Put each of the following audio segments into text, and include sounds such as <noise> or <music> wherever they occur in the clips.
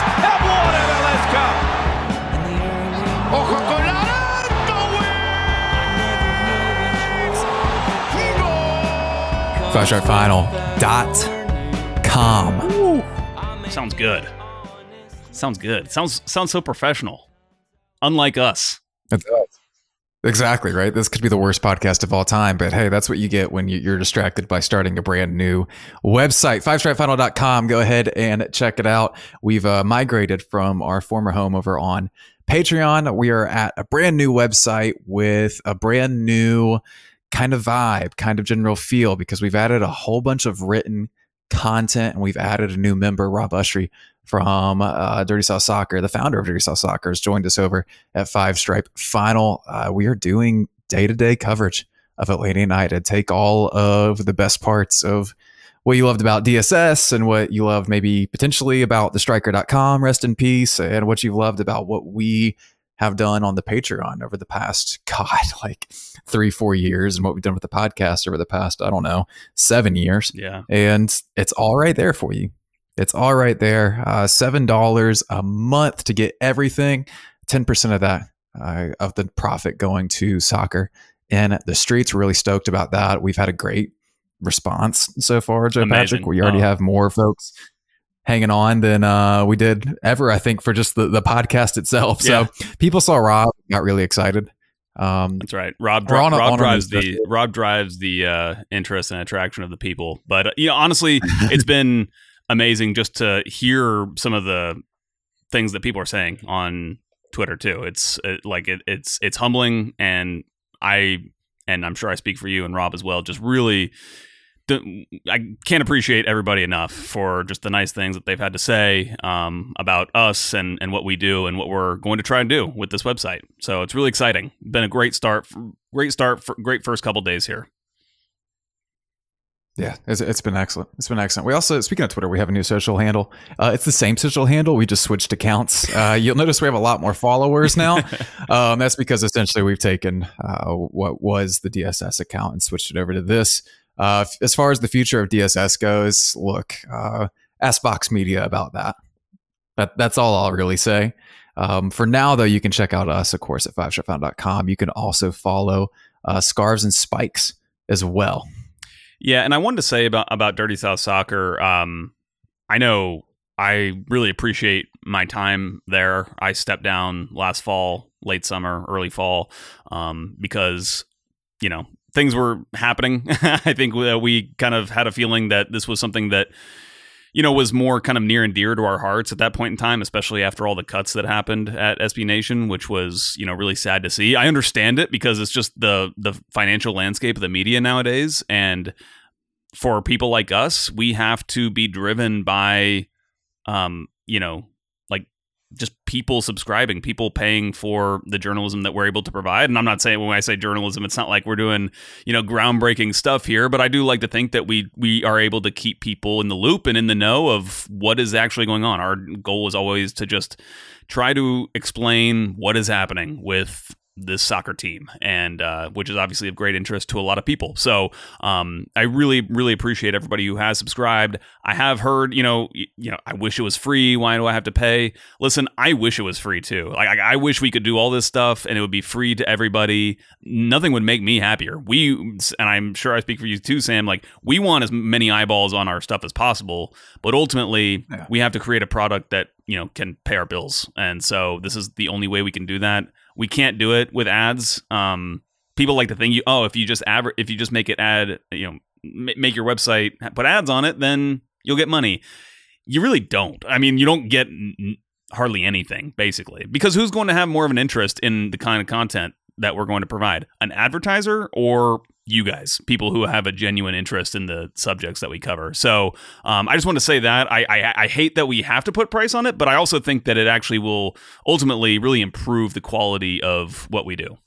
of have won MLS Cup. Ojo con Five Stripe Final dot com. Sounds good. Sounds good. Sounds sounds so professional. Unlike us. It does. Exactly, right? This could be the worst podcast of all time, but hey, that's what you get when you- you're distracted by starting a brand new website. FiveStripeFinal.com. Go ahead and check it out. We've uh, migrated from our former home over on Patreon. We are at a brand new website with a brand new kind of vibe, kind of general feel, because we've added a whole bunch of written content and we've added a new member, Rob Usry from uh, Dirty South Soccer, the founder of Dirty South Soccer, has joined us over at Five Stripe Final. Uh, we are doing day to day coverage of Atlanta United. Take all of the best parts of what you loved about DSS and what you loved maybe potentially about the thestriker.com, rest in peace, and what you've loved about what we have done on the Patreon over the past, <laughs> God, like three, four years, and what we've done with the podcast over the past, I don't know, seven years Yeah. and it's all right there for you. It's all right there. Uh, Seven dollars a month to get everything. Ten percent of that uh, of the profit going to Soccer In The Streets. Really stoked about that. We've had a great response so far, Joe Amazing. Patrick. We already Oh. have more folks hanging on than uh, we did ever. I think for just the, the podcast itself. Yeah. So people saw Rob, got really excited. Um, That's right. Rob, dri- on Rob on drives the. Rob drives the uh, interest and attraction of the people. But uh, you know, honestly, it's <laughs> been amazing just to hear some of the things that people are saying on Twitter too. It's uh, like it, it's it's humbling, and I and I'm sure I speak for you and Rob as well. Just really. I can't appreciate everybody enough for just the nice things that they've had to say um, about us and, and what we do and what we're going to try and do with this website. So it's really exciting. Been a great start, great start, great first couple days here. Yeah, it's, it's been excellent. It's been excellent. We also, speaking of Twitter, we have a new social handle. Uh, it's the same social handle. We just switched accounts. Uh, you'll notice we have a lot more followers now. <laughs> um, that's because essentially we've taken uh, what was the DSS account and switched it over to this. Uh, as far as the future of DSS goes, look, uh, ask Vox Media about that. That that's all I'll really say. Um, for now, though, you can check out us, of course, at fivestripefinal.com. You can also follow uh, Scarves and Spikes as well. Yeah, and I wanted to say about about Dirty South Soccer. Um, I know I really appreciate my time there. I stepped down last fall, late summer, early fall, um, because you know things were happening. <laughs> I think we, we kind of had a feeling that this was something that you know was more kind of near and dear to our hearts at that point in time, especially after all the cuts that happened at SB Nation, which was you know really sad to see. I understand it because it's just the the financial landscape of the media nowadays, and for people like us, we have to be driven by, um, you know, just people subscribing, people paying for the journalism that we're able to provide. And I'm not saying when I say journalism, it's not like we're doing, you know, groundbreaking stuff here, but I do like to think that we we are able to keep people in the loop and in the know of what is actually going on. Our goal is always to just try to explain what is happening with this soccer team and uh, which is obviously of great interest to a lot of people. So um, i really really appreciate everybody who has subscribed. I have heard you know y- you know i wish it was free. Why do i have to pay? Listen i wish it was free too. Like I, I wish we could do all this stuff and it would be free to everybody. Nothing would make me happier. We and i'm sure i speak for you too sam like we want as many eyeballs on our stuff as possible but ultimately Yeah. we have to create a product that you know can pay our bills. And so this is the only way we can do that we can't do it with ads. Um people like to think you oh if you just aver- if you just make it ad you know m- make your website put ads on it then you'll get money. You really don't. I mean you don't get n- hardly anything basically because who's going to have more of an interest in the kind of content that we're going to provide? An advertiser or you guys people who have a genuine interest in the subjects that we cover. So um, i just want to say that. I, I i hate that we have to put price on it but i also think that it actually will ultimately really improve the quality of what we do.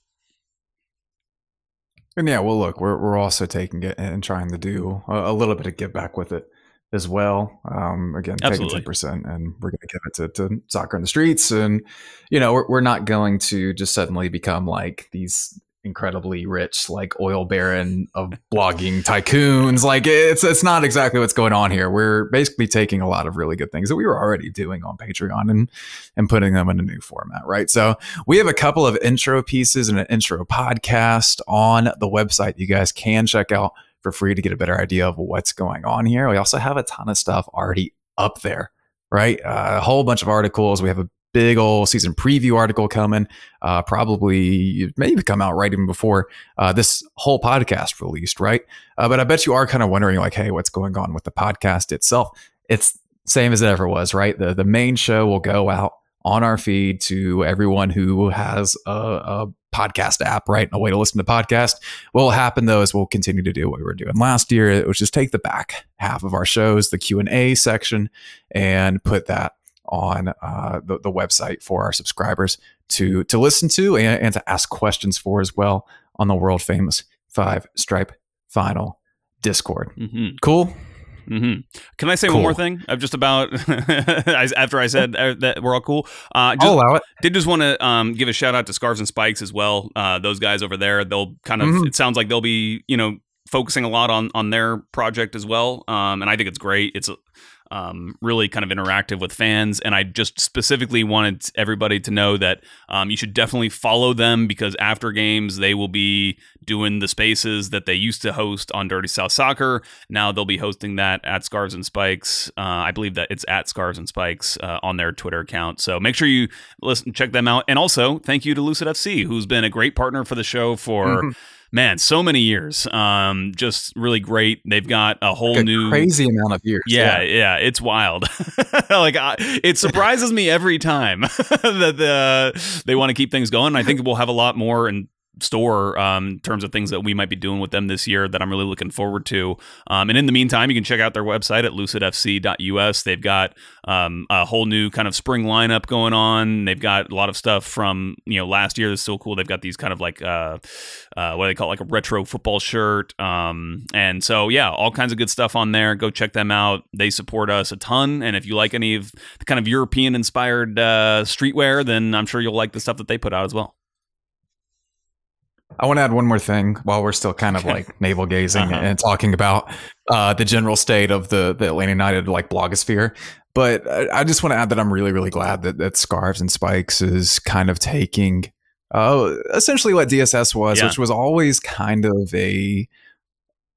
And yeah, well, look, we're we're also taking it and trying to do a, a little bit of give back with it as well. Um, again, taking ten percent, and we're going to give it to, to soccer in the streets, and you know, we're we're not going to just suddenly become like these incredibly rich, like oil baron of blogging tycoons. Like it's it's not exactly what's going on here. We're basically taking a lot of really good things that we were already doing on Patreon and and putting them in a new format, right? So we have a couple of intro pieces and an intro podcast on the website you guys can check out for free to get a better idea of what's going on here. We also have a ton of stuff already up there right? Uh, a whole bunch of articles. We have a big old season preview article coming. Uh, probably maybe come out right even before uh, this whole podcast released, right? Uh, but I bet you are kind of wondering, like, hey, what's going on with the podcast itself? It's same as it ever was, right? The the main show will go out on our feed to everyone who has a, a podcast app, right? A way to listen to podcast. What will happen though is we'll continue to do what we were doing last year. which is take the back half of our shows, the Q and A section, and put that on uh, the, the website for our subscribers to to listen to and, and to ask questions for as well on the world famous five stripe final Discord. Mm-hmm. Cool. Mm-hmm. Can I say Cool. one more thing? Of just about <laughs> after I said uh, that we're all cool. Uh, just, I'll allow it. did just want to um, give a shout out to Scarves and Spikes as well. Uh, those guys over there, they'll kind of. Mhm. It sounds like they'll be you know focusing a lot on on their project as well. Um, and I think it's great. It's um, really kind of interactive with fans. And I just specifically wanted everybody to know that um, you should definitely follow them because after games they will be doing the spaces that they used to host on Dirty South Soccer. Now they'll be hosting that at Scarves and Spikes. Uh, I believe that it's at Scarves and Spikes uh, on their Twitter account. So make sure you listen, check them out. And also thank you to Lucid FC, who's been a great partner for the show for. Mhm. Man, so many years. Um, just really great. They've got a whole a new crazy amount of years. yeah, yeah, it's wild. <laughs> like I, it surprises me every time <laughs> that the, they want to keep things going. I think we'll have a lot more in store um, in terms of things that we might be doing with them this year that I'm really looking forward to. Um, and in the meantime, you can check out their website at lucidfc.us. They've got um, a whole new kind of spring lineup going on. They've got a lot of stuff from you know last year that's still cool. They've got these kind of like uh, uh, what do they call it, like a retro football shirt. Um, and so yeah, all kinds of good stuff on there. Go check them out. They support us a ton. And if you like any of the kind of European inspired uh, streetwear, then I'm sure you'll like the stuff that they put out as well. I want to add one more thing while we're still kind of like navel gazing Uh-huh. and talking about uh, the general state of the, the Atlanta United like blogosphere. But I, I just want to add that I'm really, really glad that, that Scarves and Spikes is kind of taking uh, essentially what DSS was, Yeah. which was always kind of a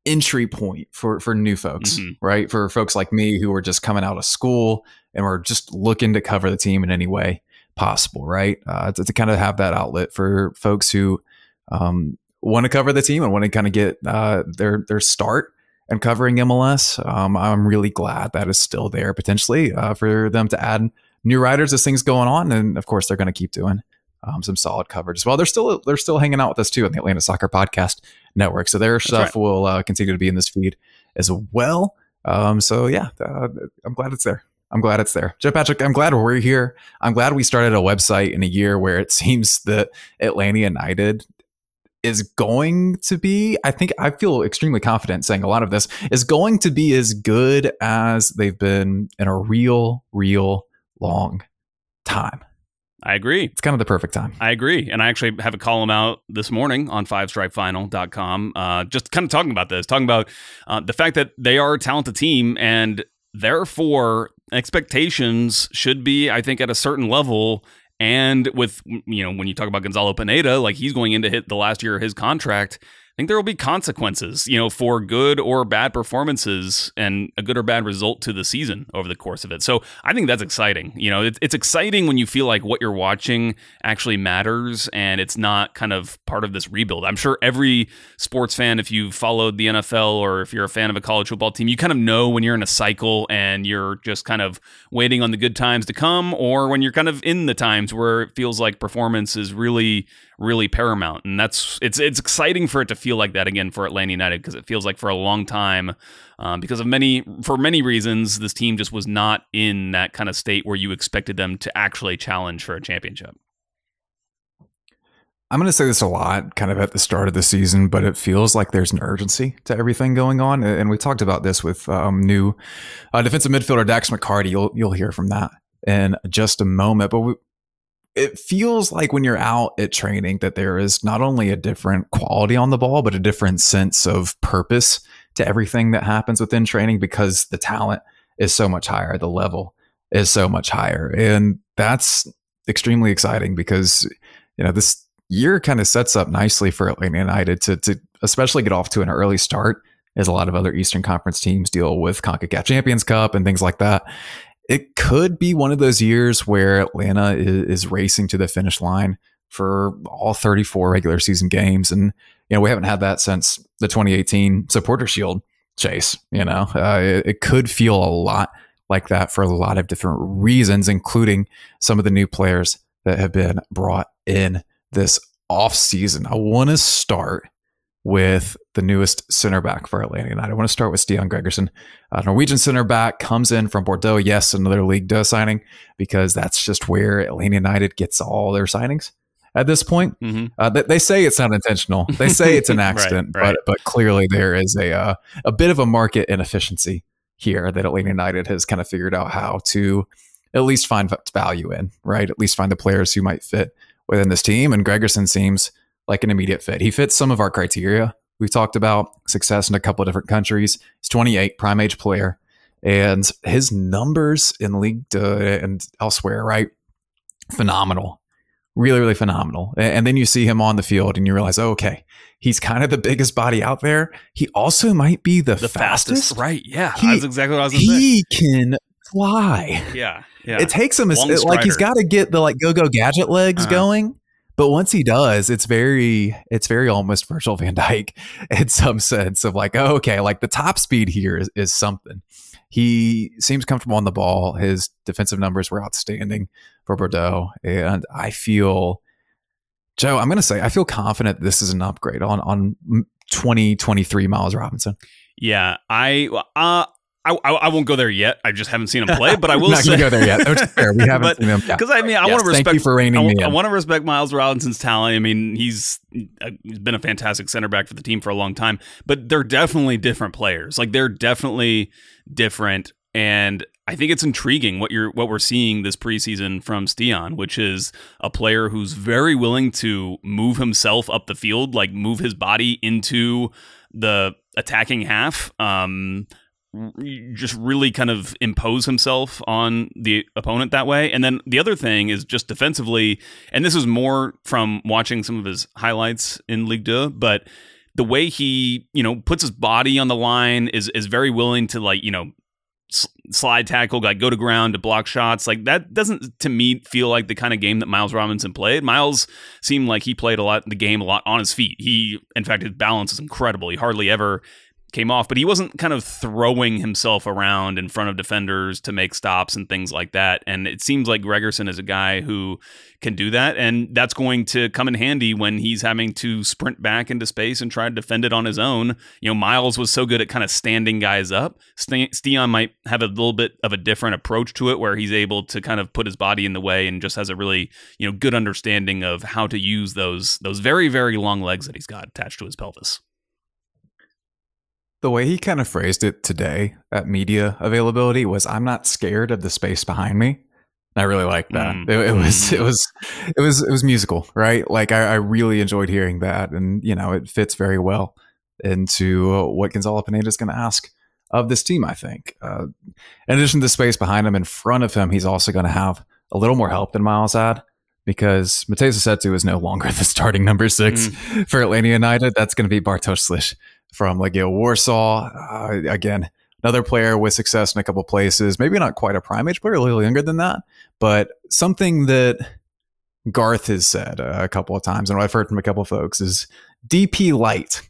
entry point for for new folks, Mhm. right? For folks like me who were just coming out of school and were just looking to cover the team in any way possible, right? Uh, to, to kind of have that outlet for folks who um, want to cover the team and want to kind of get uh, their their start and covering MLS. Um, I'm really glad that is still there potentially uh, for them to add new writers as things going on, and of course they're going to keep doing um, some solid coverage as well. They're still they're still hanging out with us too on the Atlanta Soccer Podcast Network, so their stuff right. will uh, continue to be in this feed as well. Um, so yeah, uh, I'm glad it's there. I'm glad it's there. Jeff Patrick, I'm glad we're here. I'm glad we started a website in a year where it <laughs> seems that Atlanta United is going to be, I think I feel extremely confident saying a lot of this, is going to be as good as they've been in a real, real long time. I agree. It's kind of the perfect time. I agree. And I actually have a column out this morning on fivestripefinal.com, uh, just kind of talking about this, talking about uh, the fact that they are a talented team and therefore expectations should be, I think, at a certain level. And with, you know, when you talk about Gonzalo Pineda, like he's going in to hit the last year of his contract, I think there will be consequences, you know, for good or bad performances and a good or bad result to the season over the course of it. So I think that's exciting. You know, it's, it's exciting when you feel like what you're watching actually matters and it's not kind of part of this rebuild. I'm sure every sports fan, if you've followed the NFL or if you're a fan of a college football team, you kind of know when you're in a cycle and you're just kind of waiting on the good times to come or when you're kind of in the times where it feels like performance is really really paramount and that's it's it's exciting for it to feel like that again for Atlanta United because it feels like for a long time um, because of many for many reasons this team just was not in that kind of state where you expected them to actually challenge for a championship. I'm going to say this a lot kind of at the start of the season, but it feels like there's an urgency to everything going on. And we talked about this with um, new uh, defensive midfielder Dax McCarty. You'll, you'll hear from that in just a moment. But we, it feels like when you're out at training that there is not only a different quality on the ball, but a different sense of purpose to everything that happens within training because the talent is so much higher, the level is so much higher. And that's extremely exciting because, you know, this year kind of sets up nicely for Atlanta United to, to especially get off to an early start as a lot of other Eastern Conference teams deal with CONCACAF Champions Cup and things like that it could be one of those years where Atlanta is, is, racing to the finish line for all 34 regular season games. And, you know, we haven't had that since the 2018 supporter shield chase, you know, uh, it, it could feel a lot like that for a lot of different reasons, including some of the new players that have been brought in this off season. I want to start with the newest center back for Atlanta United. I want to start with Stian Gregersen. A Norwegian center back comes in from Bordeaux. Yes, another Ligue 2 signing because that's just where Atlanta United gets all their signings at this point. Mm-hmm. Uh, they, they, say it's not intentional. They say it's an <laughs> accident, right, right. but but clearly there is a uh, a bit of a market inefficiency here that Atlanta United has kind of figured out how to at least find value in, right? At least find the players who might fit within this team. And Gregersen seems like an immediate fit. He fits some of our criteria. We've talked about success in a couple of different countries. He's 28, prime age player, and his numbers in Ligue and elsewhere, right? Phenomenal. Really, really phenomenal. And then you see him on the field and you realize, oh, okay, he's kind of the biggest body out there. He also might be the, the fastest. fastest. Right. Yeah. He, that's exactly what I was to say. He can fly. Yeah. Yeah. It takes him, a, like, he's got to get the like go go gadget legs uh-huh. going but once he does, it's very, it's very almost Virgil van Dijk <laughs> in some sense of like, oh, okay, like the top speed here is, is something. He seems comfortable on the ball. His defensive numbers were outstanding for Bordeaux. And I feel, Joe, I'm going to say, I feel confident this is an upgrade on, on 2023 Miles Robinson. Yeah, I uh, I, I, I, won't go there yet. I just haven't seen him play, but I <laughs> will. not say, go there yet. fair. We <laughs> haven't but, seen him because I mean I yes, want to respect. Thank you for reining I, me in. I want to respect Miles Robinson's talent. I mean he's uh, he's been a fantastic center back for the team for a long time, but they're definitely different players. Like they're definitely different, and I think it's intriguing what you're what we're seeing this preseason from Stian, which is a player who's very willing to move himself up the field, like move his body into the attacking half. Um, just really kind of impose himself on the opponent that way. And then the other thing is just defensively, and this is more from watching some of his highlights in Ligue 2, but the way he, you know, puts his body on the line is is very willing to like, you know, slide tackle, like go to ground to block shots. Like that doesn't to me feel like the kind of game that Miles Robinson played. Miles seemed like he played a lot the game a lot on his feet. He in fact his balance is incredible. He hardly ever came off, but he wasn't kind of throwing himself around in front of defenders to make stops and things like that. And it seems like Gregersen is a guy who can do that. And that's going to come in handy when he's having to sprint back into space and try to defend it on his own. You know, Miles was so good at kind of standing guys up. Stian might have a little bit of a different approach to it where he's able to kind of put his body in the way and just has a really, you know, good understanding of how to use those those very, very long legs that he's got attached to his pelvis. The way he kind of phrased it today at media availability was, "I'm not scared of the space behind me." I really like that. Mm. It, it, was it was it was it was musical, right? Like I, I, really enjoyed hearing that, and you know it fits very well into what Gonzalo Pineda is going to ask of this team. I think. Uh, in addition to the space behind him, in front of him, he's also going to have a little more help than Miles had because Matheus Rossetto is no longer <laughs> the starting number six mm. for Atlanta United. That's going to be Bartosz Slisz from Legia Warsaw. Uh, again, another player with success in a couple places. Maybe not quite a prime age player, a little younger than that, but something that Garth has said a couple of times, and what I've heard from a couple of folks is DP light,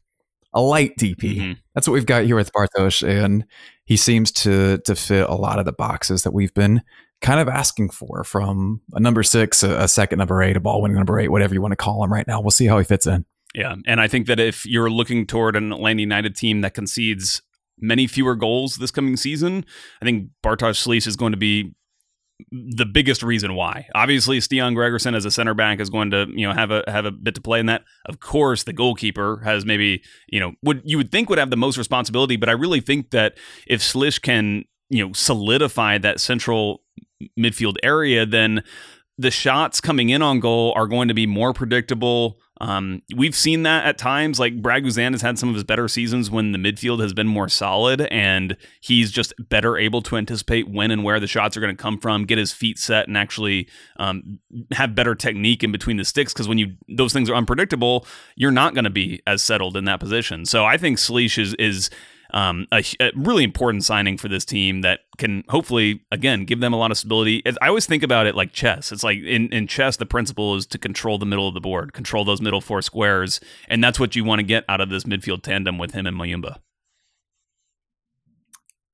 a light DP. Mm-hmm. That's what we've got here with Bartosz, and he seems to to fit a lot of the boxes that we've been kind of asking for from a number six, a, a second number eight, a ball winning number eight, whatever you want to call him right now. We'll see how he fits in. Yeah, and I think that if you're looking toward an Atlanta United team that concedes many fewer goals this coming season, I think Bartosz Slisz is going to be the biggest reason why. Obviously, Stian Gregersen as a center back is going to you know have a have a bit to play in that. Of course, the goalkeeper has maybe you know would you would think would have the most responsibility, but I really think that if Slisz can you know solidify that central midfield area, then the shots coming in on goal are going to be more predictable. Um, we've seen that at times. Like Brad Guzan has had some of his better seasons when the midfield has been more solid, and he's just better able to anticipate when and where the shots are going to come from, get his feet set, and actually um, have better technique in between the sticks. Because when you those things are unpredictable, you're not going to be as settled in that position. So I think Slisz is is um, a, a, really important signing for this team that can hopefully again give them a lot of stability. I always think about it like chess. It's like in, in chess, the principle is to control the middle of the board, control those middle four squares, and that's what you want to get out of this midfield tandem with him and Muyumba.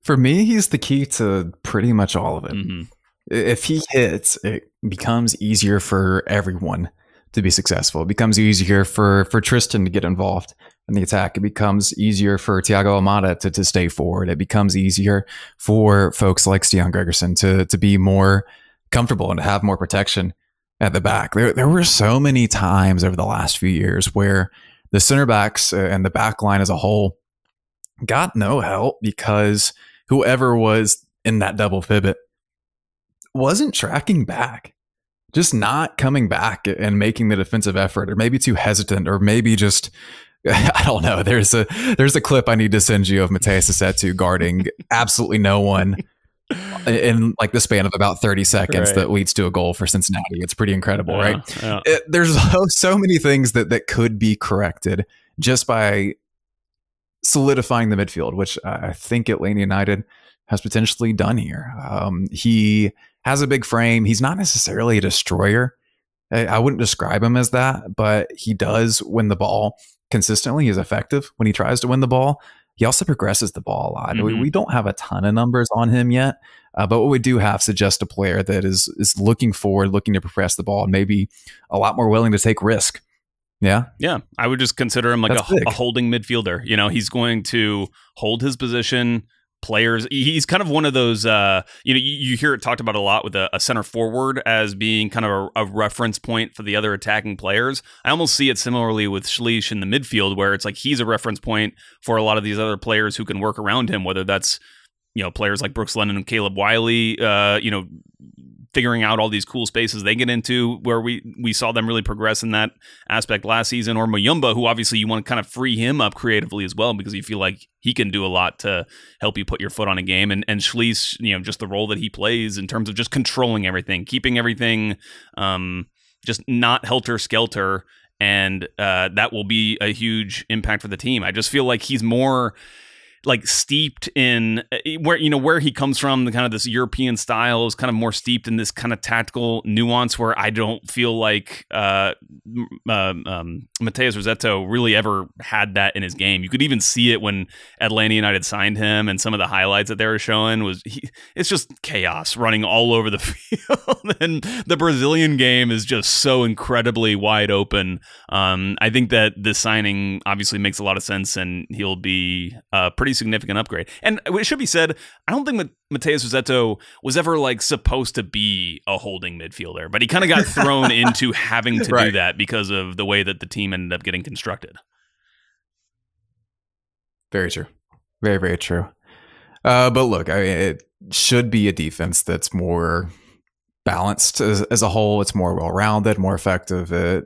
For me, he's the key to pretty much all of it. Mm-hmm. If he hits, it becomes easier for everyone to be successful. It becomes easier for for Tristan to get involved in the attack. It becomes easier for Thiago Almada to, to stay forward. It becomes easier for folks like Stian Gregersen to to be more comfortable and to have more protection at the back. There there were so many times over the last few years where the center backs uh, and the back line as a whole got no help because whoever was in that double pivot wasn't tracking back just not coming back and making the defensive effort or maybe too hesitant or maybe just <laughs> I don't know. There's a there's a clip I need to send you of Matheus Rossetto guarding absolutely no one in like the span of about 30 seconds right. that leads to a goal for Cincinnati. It's pretty incredible, yeah, right? Yeah. It, there's <laughs> so many things that that could be corrected just by solidifying the midfield, which I think Atlanta United has potentially done here. Um, he has a big frame. He's not necessarily a destroyer. I, I wouldn't describe him as that, but he does win the ball consistently. He's effective when he tries to win the ball. He also progresses the ball a lot. Mm-hmm. We, we, don't have a ton of numbers on him yet, uh, but what we do have suggests a player that is is looking forward, looking to progress the ball, and maybe a lot more willing to take risk. Yeah, yeah. I would just consider him like a, a, holding midfielder. You know, he's going to hold his position, players. He's kind of one of those, uh, you know, you, hear it talked about a lot with a, a center forward as being kind of a, a, reference point for the other attacking players. I almost see it similarly with Slisz in the midfield, where it's like he's a reference point for a lot of these other players who can work around him, whether that's you know players like Brooks Lennon and Caleb Wiley, uh, you know, figuring out all these cool spaces they get into where we we saw them really progress in that aspect last season or Muyumba who obviously you want to kind of free him up creatively as well because you feel like he can do a lot to help you put your foot on a game and and you know just the role that he plays in terms of just controlling everything keeping everything um just not helter skelter and uh, that will be a huge impact for the team. I just feel like he's more like steeped in eh, where you know where he comes from the kind of this european style is kind of more steeped in this kind of tactical nuance where i don't feel like uh, um, um, matheus rossetto really ever had that in his game. You could even see it when atlanta united signed him and some of the highlights that they were showing was he, it's just chaos running all over the <laughs> field and the brazilian game is just so incredibly wide open. Um, i think that this signing obviously makes a lot of sense and he'll be uh, pretty significant upgrade. And it should be said, I don't think Matheus Rossetto was ever like supposed to be a holding midfielder, but he kind of got thrown <laughs> into having to right. do that because of the way that the team ended up getting constructed. Very true. Very, very true. Uh, but look, I mean, it should be a defense that's more balanced as, as a whole. It's more well rounded, more effective at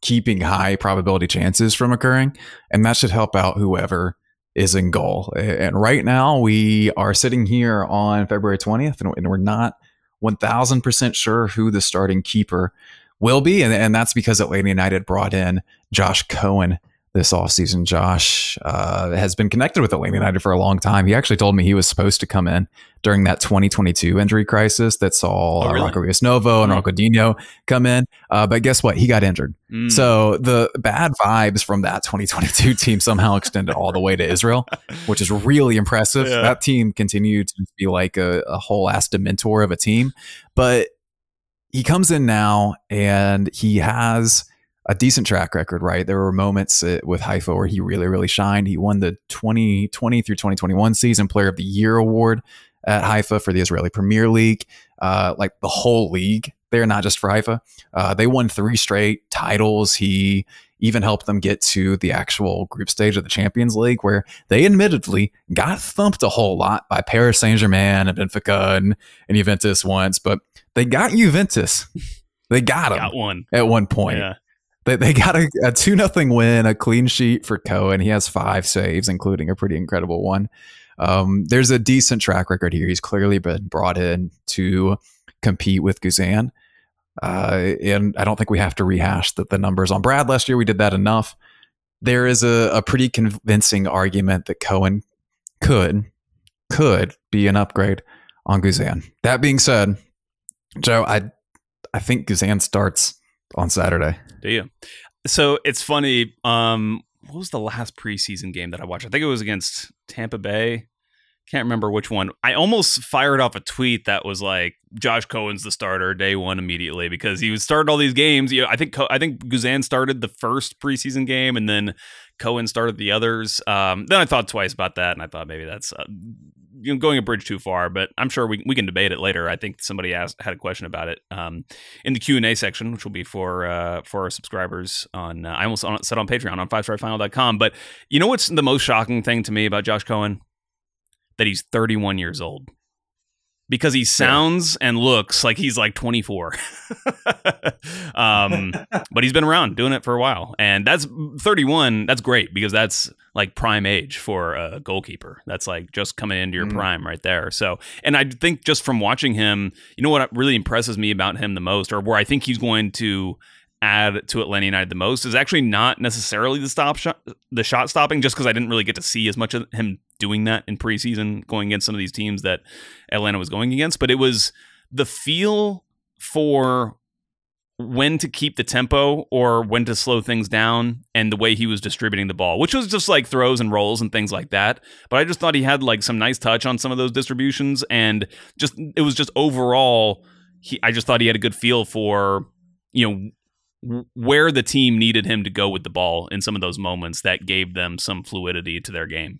keeping high probability chances from occurring. And that should help out whoever is in goal. And right now, we are sitting here on February 20th, and we're not 1000% sure who the starting keeper will be. And, and that's because Atlanta United brought in Josh Cohen this offseason. Josh uh, has been connected with Atlanta United for a long time. He actually told me he was supposed to come in during that 2022 injury crisis that saw oh, really? uh, Rocco Novo and mm. Rocco Dino come in. Uh, but guess what? He got injured. Mm. So the bad vibes from that 2022 <laughs> team somehow extended all the way to Israel, which is really impressive. Yeah. That team continued to be like a, a whole ass dementor of a team. But he comes in now and he has – a decent track record, right? There were moments uh, with Haifa where he really, really shined. He won the 2020 through 2021 season Player of the Year award at Haifa for the Israeli Premier League, uh, like the whole league. They're not just for Haifa. Uh, they won three straight titles. He even helped them get to the actual group stage of the Champions League, where they admittedly got thumped a whole lot by Paris Saint Germain and Benfica and, and Juventus once, but they got Juventus. They got them Got one. at one point. Yeah. They, they got a, a 2 nothing win, a clean sheet for Cohen. He has five saves, including a pretty incredible one. Um, there's a decent track record here. He's clearly been brought in to compete with Guzan. Uh, and I don't think we have to rehash the, the numbers on Brad last year. We did that enough. There is a, a pretty convincing argument that Cohen could could be an upgrade on Guzan. That being said, Joe, I I think Guzan starts on Saturday. Do you? So it's funny. Um, what was the last preseason game that I watched? I think it was against Tampa Bay. Can't remember which one. I almost fired off a tweet that was like Josh Cohen's the starter day one immediately because he was started all these games. You know, I think Co- I think Guzan started the first preseason game and then Cohen started the others. Um, then I thought twice about that and I thought maybe that's uh, you know going a bridge too far. But I'm sure we we can debate it later. I think somebody asked had a question about it um, in the Q and A section, which will be for uh, for our subscribers on. Uh, I almost said on Patreon on FiveStripeFinal.com. But you know what's the most shocking thing to me about Josh Cohen? That he's 31 years old because he sounds yeah. and looks like he's like 24. <laughs> um, <laughs> but he's been around doing it for a while. And that's 31. That's great because that's like prime age for a goalkeeper. That's like just coming into your mm. prime right there. So, and I think just from watching him, you know what really impresses me about him the most, or where I think he's going to add to Atlanta United the most is actually not necessarily the stop shot, the shot stopping, just because I didn't really get to see as much of him doing that in preseason, going against some of these teams that Atlanta was going against. But it was the feel for when to keep the tempo or when to slow things down and the way he was distributing the ball, which was just like throws and rolls and things like that. But I just thought he had like some nice touch on some of those distributions and just it was just overall he I just thought he had a good feel for you know where the team needed him to go with the ball in some of those moments that gave them some fluidity to their game.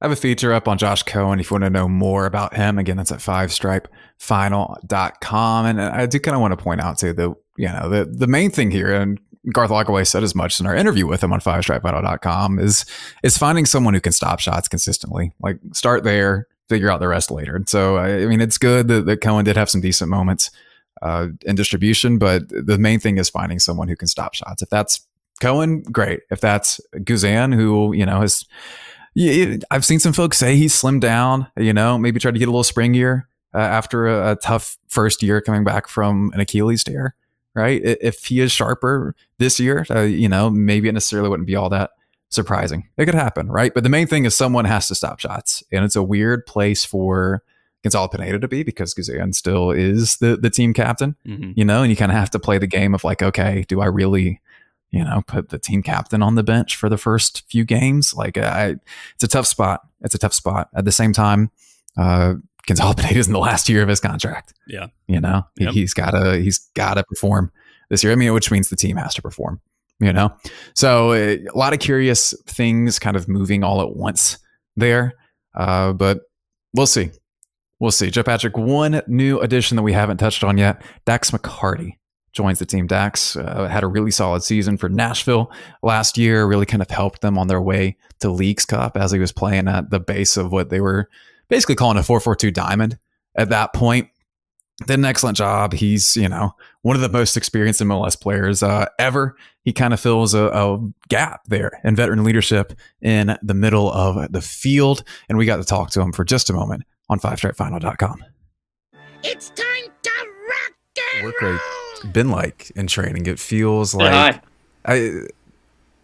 I have a feature up on Josh Cohen if you want to know more about him. Again, that's at fivestripefinal.com. And I do kind of want to point out too that, you know, the, the main thing here, and Garth Lagerwey said as much in our interview with him on fivestripefinal.com is is finding someone who can stop shots consistently. Like start there, figure out the rest later. So I mean it's good that, that Cohen did have some decent moments uh, in distribution, but the main thing is finding someone who can stop shots. If that's Cohen, great. If that's Guzan, who, you know, has yeah, I've seen some folks say he's slimmed down, you know, maybe try to get a little springier uh, after a, a, tough first year coming back from an Achilles tear, right? If he is sharper this year, uh, you know, maybe it necessarily wouldn't be all that surprising. It could happen, right? But the main thing is someone has to stop shots. And it's a weird place for Gonzalo Pineda to be because Guzan still is the, the team captain, mm-hmm. you know, and you kind of have to play the game of like, okay, do I really you know, put the team captain on the bench for the first few games. Like, I, it's a tough spot. It's a tough spot. At the same time, uh, Gonzalo is in the last year of his contract. Yeah, you know, yep. he, has gotta he's gotta perform this year. I mean, which means the team has to perform. You know, so uh, a lot of curious things kind of moving all at once there. Uh, but we'll see. We'll see. Joe Patrick, one new addition that we haven't touched on yet Dax McCarty joins the team. Dax uh, had a really solid season for Nashville last year, really kind of helped them on their way to Leagues Cup as he was playing at the base of what they were basically calling a 442 diamond at that point. Did an excellent job. He's, you know, one of the most experienced MLS players uh, ever. He kind of fills a, a gap there in veteran leadership in the middle of the field. And we got to talk to him for just a moment on fivestripefinal.com. It's time to rock and Work rate been like in training? It feels like I.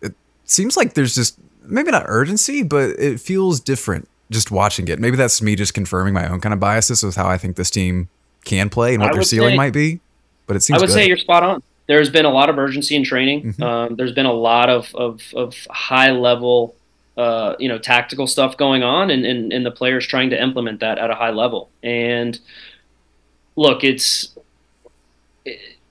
It seems like there's just maybe not urgency, but it feels different just watching it. Maybe that's me just confirming my own kind of biases with how I think this team can play and what their ceiling say, might be. But it seems. I would good. say you're spot on. There's been a lot of urgency in training. Mm-hmm. Um, there's been a lot of of, of high level. Uh, you know, tactical stuff going on, and, and and the players trying to implement that at a high level. And look, it's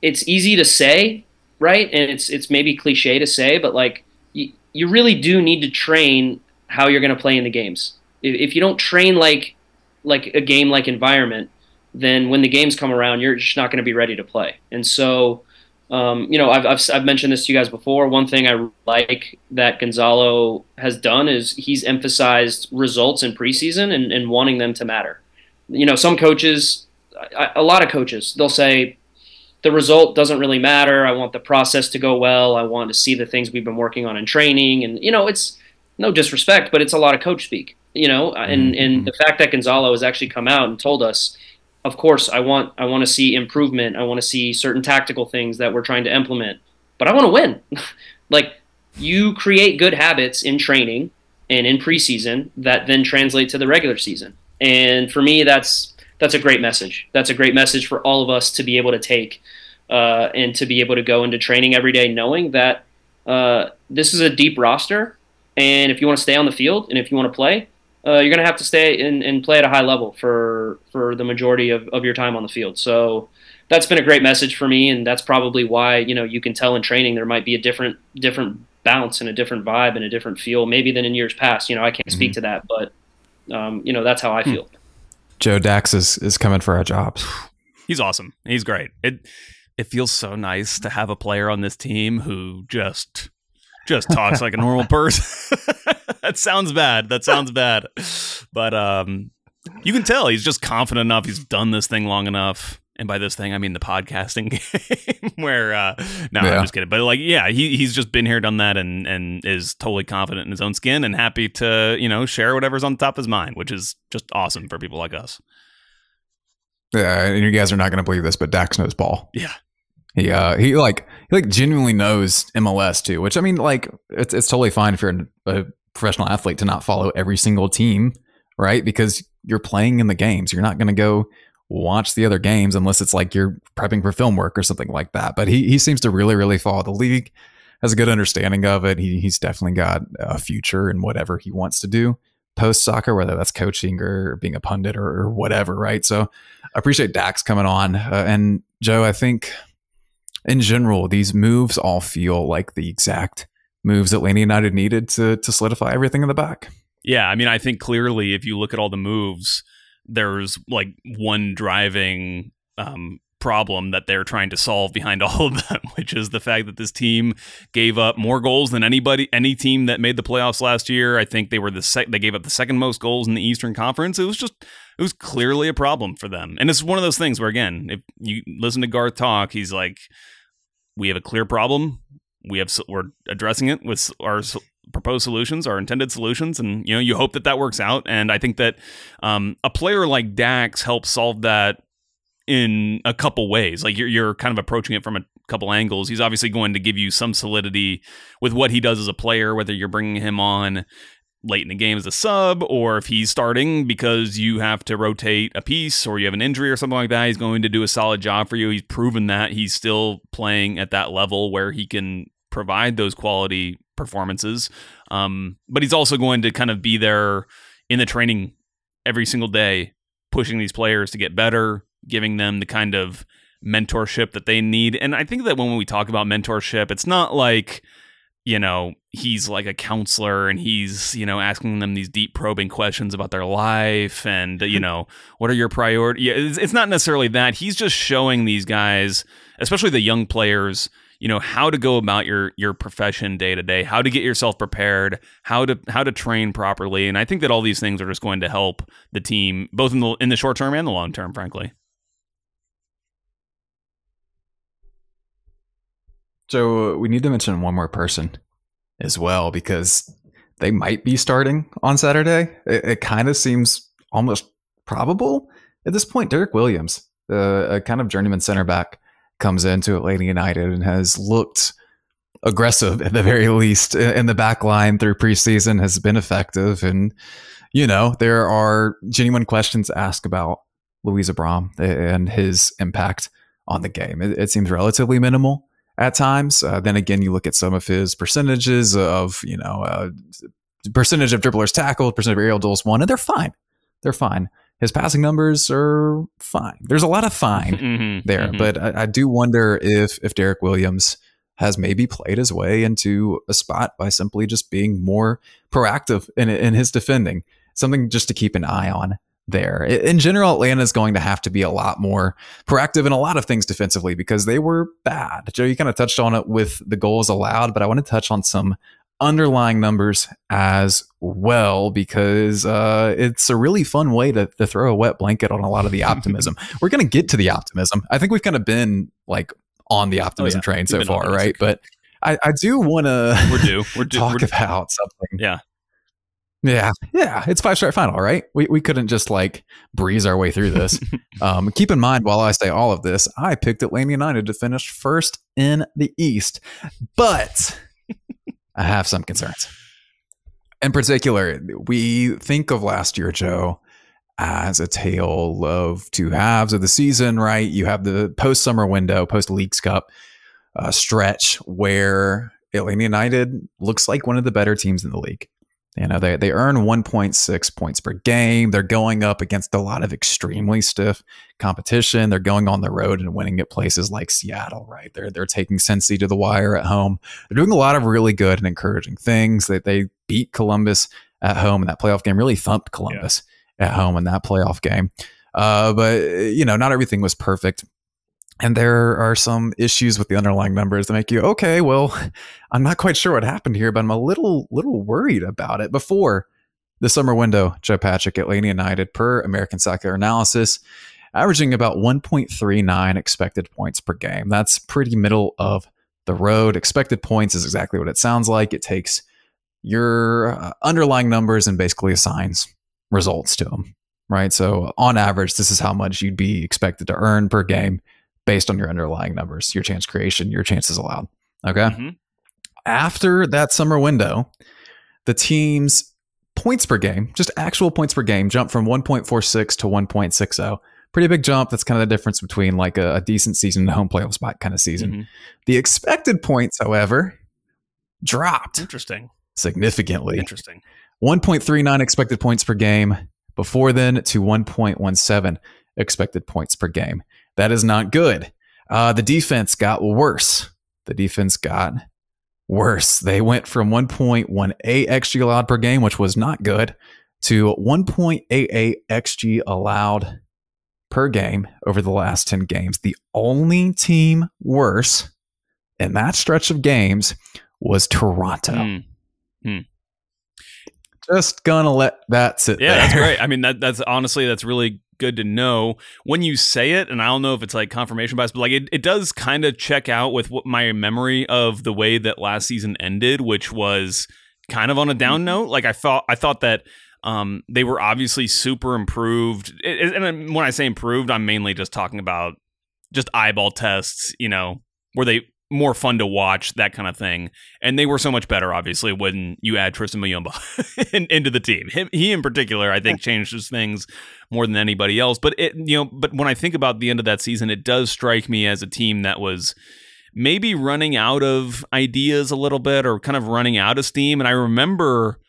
it's easy to say, right? And it's it's maybe cliche to say, but like you, you really do need to train how you're going to play in the games. If, if you don't train like like a game like environment, then when the games come around, you're just not going to be ready to play. And so, um, you know, I've, I've, I've mentioned this to you guys before. One thing I like that Gonzalo has done is he's emphasized results in preseason and, and wanting them to matter. You know, some coaches, a lot of coaches, they'll say, the result doesn't really matter. I want the process to go well. I want to see the things we've been working on in training. And, you know, it's no disrespect, but it's a lot of coach speak, you know, and, mm-hmm. and the fact that Gonzalo has actually come out and told us, of course, I want I want to see improvement. I want to see certain tactical things that we're trying to implement, but I want to win. <laughs> like you create good habits in training and in preseason that then translate to the regular season. And for me, that's that's a great message. That's a great message for all of us to be able to take uh, and to be able to go into training every day knowing that uh, this is a deep roster. And if you want to stay on the field and if you want to play, uh, you're going to have to stay and, and play at a high level for for the majority of, of your time on the field. So that's been a great message for me, and that's probably why you know you can tell in training there might be a different different bounce and a different vibe and a different feel maybe than in years past. You know, I can't mm-hmm. speak to that, but um, you know that's how I hmm. feel. Joe Dax is is coming for our jobs. He's awesome. He's great. It it feels so nice to have a player on this team who just just talks like a normal <laughs> person. <laughs> that sounds bad. That sounds bad. But um, you can tell he's just confident enough. He's done this thing long enough. And by this thing, I mean the podcasting <laughs> game. <laughs> Where uh, no, yeah. I'm just kidding. But like, yeah, he he's just been here, done that, and and is totally confident in his own skin and happy to you know share whatever's on the top of his mind, which is just awesome for people like us. Yeah, and you guys are not going to believe this, but Dax knows ball. Yeah, he uh he like he like genuinely knows MLS too, which I mean like it's it's totally fine if you're a professional athlete to not follow every single team, right? Because you're playing in the games. You're not going to go watch the other games unless it's like you're prepping for film work or something like that. But he he seems to really really follow the league, has a good understanding of it. He he's definitely got a future in whatever he wants to do post soccer, whether that's coaching or being a pundit or, or, whatever, right? So I appreciate Dax coming on. Uh, and Joe, I think in general, these moves all feel like the exact moves that Atlanta United needed to to solidify everything in the back. Yeah, I mean, I think clearly if you look at all the moves, there's like one driving um, problem that they're trying to solve behind <laughs> all of them, which is the fact that this team gave up more goals than anybody, any team that made the playoffs last year. I think they were the sec- they gave up the second most goals in the Eastern Conference. It was just it was clearly a problem for them, and it's one of those things where again, if you listen to Garth talk, he's like we have a clear problem. We have we're addressing it with our proposed solutions, our intended solutions, and you know you hope that that works out. And I think that um, a player like Dax helps solve that in a couple ways. Like you're you're kind of approaching it from a couple angles. He's obviously going to give you some solidity with what he does as a player, whether you're bringing him on late in the game as a sub, or if he's starting because you have to rotate a piece or you have an injury or something like that, he's going to do a solid job for you. He's proven that he's still playing at that level where he can provide those quality performances. Um, but he's also going to kind of be there in the training every single day, pushing these players to get better, giving them the kind of mentorship that they need. And I think that when we talk about mentorship, it's not like you know, he's like a counselor and he's, you know, asking them these deep probing questions about their life and, you <laughs> know, what are your priorities? Yeah, it's, it's not necessarily that. He's just showing these guys, especially the young players, you know, how to go about your your profession day to day, how to get yourself prepared, how to how to train properly. And I think that all these things are just going to help the team both in the in the short term and the long term, frankly. So uh, we need to mention one more person as well because they might be starting on Saturday. It, it kind of seems almost probable at this point. Derek Williams, uh, a kind of journeyman center back, comes into Atlanta United and has looked aggressive at the very least in the back line through preseason, has been effective. And, you know, there are genuine questions asked about Louis Abram and his impact on the game. It, it seems relatively minimal at times. Uh, then again, you look at some of his percentages of, you know, uh, percentage of dribblers tackled, percentage of aerial duels won, and they're fine. They're fine. His passing numbers are fine. There's a lot of fine <laughs> mm-hmm, there, mm-hmm. but I, I, do wonder if if Derek Williams has maybe played his way into a spot by simply just being more proactive in in his defending. Something just to keep an eye on there. In general, Atlanta is going to have to be a lot more proactive in a lot of things defensively because they were bad. Joe, you kind of touched on it with the goals allowed, but I want to touch on some underlying numbers as well because uh, it's a really fun way to, to throw a wet blanket on a lot of the <laughs> optimism. We're going to get to the optimism. I think we've kind of been like on the optimism oh, yeah. train We've so far, right? But I, I do want to we're due. We're due. <laughs> talk we're about something. Yeah. Yeah, yeah, it's five stripe final, right? We we couldn't just like breeze our way through this. <laughs> um, keep in mind, while I say all of this, I picked Atlanta United to finish first in the East, but I have some concerns. In particular, we think of last year, Joe, as a tale of two halves of the season, right? You have the post summer window, post Leagues Cup uh, stretch where Atlanta United looks like one of the better teams in the league. You know, they, they earn 1.6 points per game. They're going up against a lot of extremely stiff competition. They're going on the road and winning at places like Seattle, right? They're they're taking Cincy to the wire at home. They're doing a lot of really good and encouraging things. They, they beat Columbus at home in that playoff game, really thumped Columbus yeah. at home in that playoff game. Uh, but you know, not everything was perfect and there are some issues with the underlying numbers that make you okay well <laughs> i'm not quite sure what happened here but i'm a little little worried about it. Before the summer window joe patrick atlanta united per american soccer analysis averaging about 1.39 expected points per game. That's pretty middle of the road. Expected points is exactly what it sounds like. It takes your uh, underlying numbers and basically assigns results to them right? So on average this is how much you'd be expected to earn per game based on your underlying numbers, your chance creation, your chances allowed. Okay. Mm-hmm. After that summer window, the team's points per game, just actual points per game, jump from 1.46 to 1.60. Pretty big jump. That's kind of the difference between like a, a decent season and a home playoff spot kind of season. Mm-hmm. The expected points, however, dropped. Interesting. Significantly. Interesting. 1.39 expected points per game before then to 1.17 expected points per game. That is not good. Uh, the defense got worse. The defense got worse. They went from 1.18 xG allowed per game, which was not good, to 1.88 xG allowed per game over the last 10 games. The only team worse in that stretch of games was Toronto. Mm. Mm. Just gonna let that sit. Yeah, there. that's great. I mean, that that's honestly that's really good to know when you say it. And I don't know if it's like confirmation bias, but like it, it does kind of check out with what my memory of the way that last season ended, which was kind of on a down mm-hmm. note. Like I thought, I thought that um, they were obviously super improved. And when I say improved, I'm mainly just talking about just eyeball tests, you know, where they more fun to watch, that kind of thing. And they were so much better, obviously, when you add Tristan Muyumba <laughs> in, into the team. Him, he, in particular, I think, <laughs> changes things more than anybody else. But it, you know, but when I think about the end of that season, it does strike me as a team that was maybe running out of ideas a little bit, or kind of running out of steam. And I remember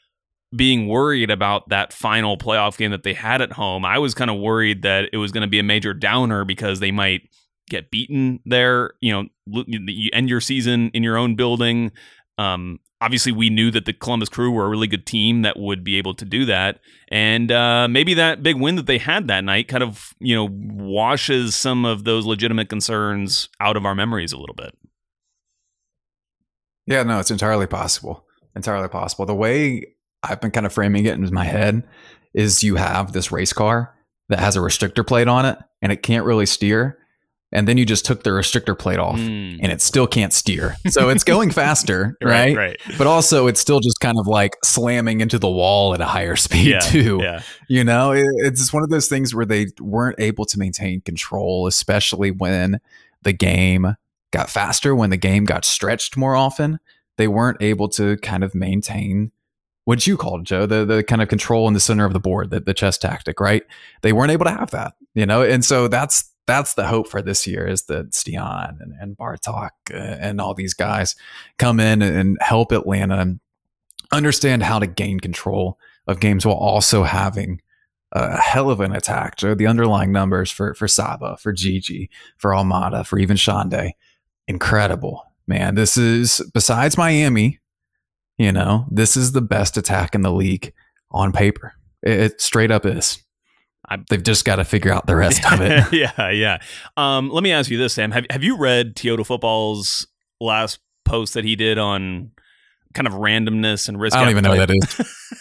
being worried about that final playoff game that they had at home. I was kind of worried that it was going to be a major downer because they might get beaten there. You know, you end your season in your own building. Um, obviously, we knew that the Columbus Crew were a really good team that would be able to do that, and uh, maybe that big win that they had that night kind of you know washes some of those legitimate concerns out of our memories a little bit. Yeah, no, it's entirely possible. Entirely possible. The way I've been kind of framing it in my head is you have this race car that has a restrictor plate on it and it can't really steer and then you just took the restrictor plate off mm. and it still can't steer. So it's <laughs> going faster, right, right? Right. But also it's still just kind of like slamming into the wall at a higher <laughs> speed yeah, too. Yeah. You know, it, it's one of those things where they weren't able to maintain control, especially when the game got faster, when the game got stretched more often. They weren't able to kind of maintain what you called Joe, the the kind of control in the center of the board, the, the chess tactic, right? They weren't able to have that, you know, and so that's that's the hope for this year is that Stian and, and Bartek uh, and all these guys come in and help Atlanta understand how to gain control of games while also having a hell of an attack. So the underlying numbers for for Saba, for Gigi, for Almada, for even Xande, incredible. Man, this is besides Miami, you know, this is the best attack in the league on paper. It, it straight up is. I, They've just got to figure out the rest of it. <laughs> yeah, yeah. Um, let me ask you this, Sam. Have Have you read Teodo Football's last post that he did on kind of randomness and risk? I don't even know what that is.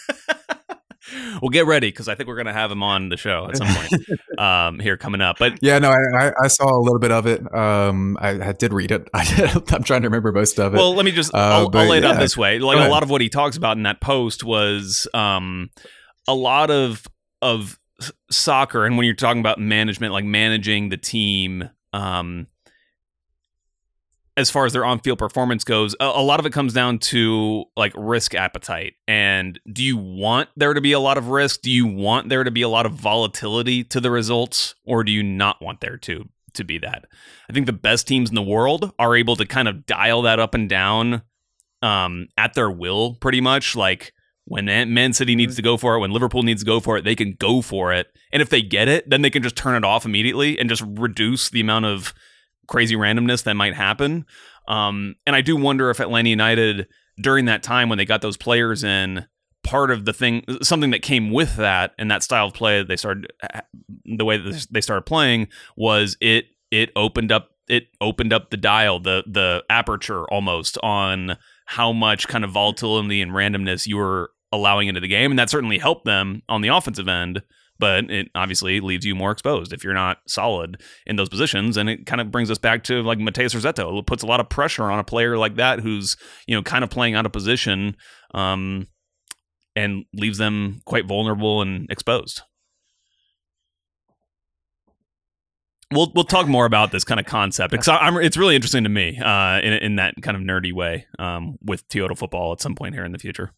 <laughs> well, get ready because I think we're going to have him on the show at some point <laughs> um, here coming up. But Yeah, no, I, I, I saw a little bit of it. Um, I, I did read it. I, I'm trying to remember most of it. well, let me just Uh, I'll, but I'll lay it out this way. Like a lot of what he talks about in that post was um, a lot of of s- soccer, and when you're talking about management, like managing the team. Um, as far as their on-field performance goes, a, a lot of it comes down to like risk appetite. And do you want there to be a lot of risk? Do you want there to be a lot of volatility to the results, or do you not want there to to be that? I think the best teams in the world are able to kind of dial that up and down um, at their will, pretty much. Like when Man City needs to go for it, when Liverpool needs to go for it, they can go for it. And if they get it, then they can just turn it off immediately and just reduce the amount of crazy randomness that might happen. Um, and I do wonder if Atlanta United, during that time when they got those players in, part of the thing, something that came with that and that style of play that they started, the way that they started playing was it it opened up it opened up the dial, the the aperture almost on how much kind of volatility and randomness you were allowing into the game, and that certainly helped them on the offensive end. But it obviously leaves you more exposed if you're not solid in those positions, and it kind of brings us back to like Matheus Rossetto. It puts a lot of pressure on a player like that who's you know kind of playing out of position, um, and leaves them quite vulnerable and exposed. We'll we'll talk more about this kind of concept because I'm it's really interesting to me uh, in in that kind of nerdy way um, with Toyota football at some point here in the future.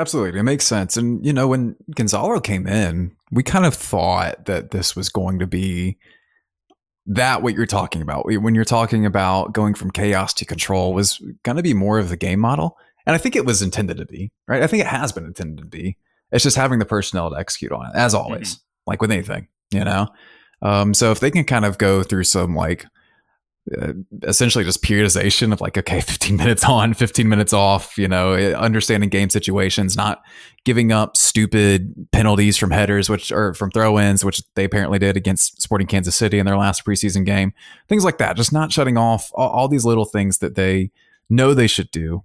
Absolutely. It makes sense. And, you know, when Gonzalo came in, we kind of thought that this was going to be that what you're talking about. When you're talking about going from chaos to control was going to be more of the game model. And I think it was intended to be, right? I think it has been intended to be. It's just having the personnel to execute on it, as always, like with anything, you know? Um, so if they can kind of go through some like uh, essentially just periodization of like okay <laughs> 15 minutes on 15 minutes off you know eh, understanding game situations not giving up stupid penalties from headers which are from throw-ins which they apparently did against sporting kansas city in their last preseason game. Things like that just not shutting off all, all these little things that they know they should do.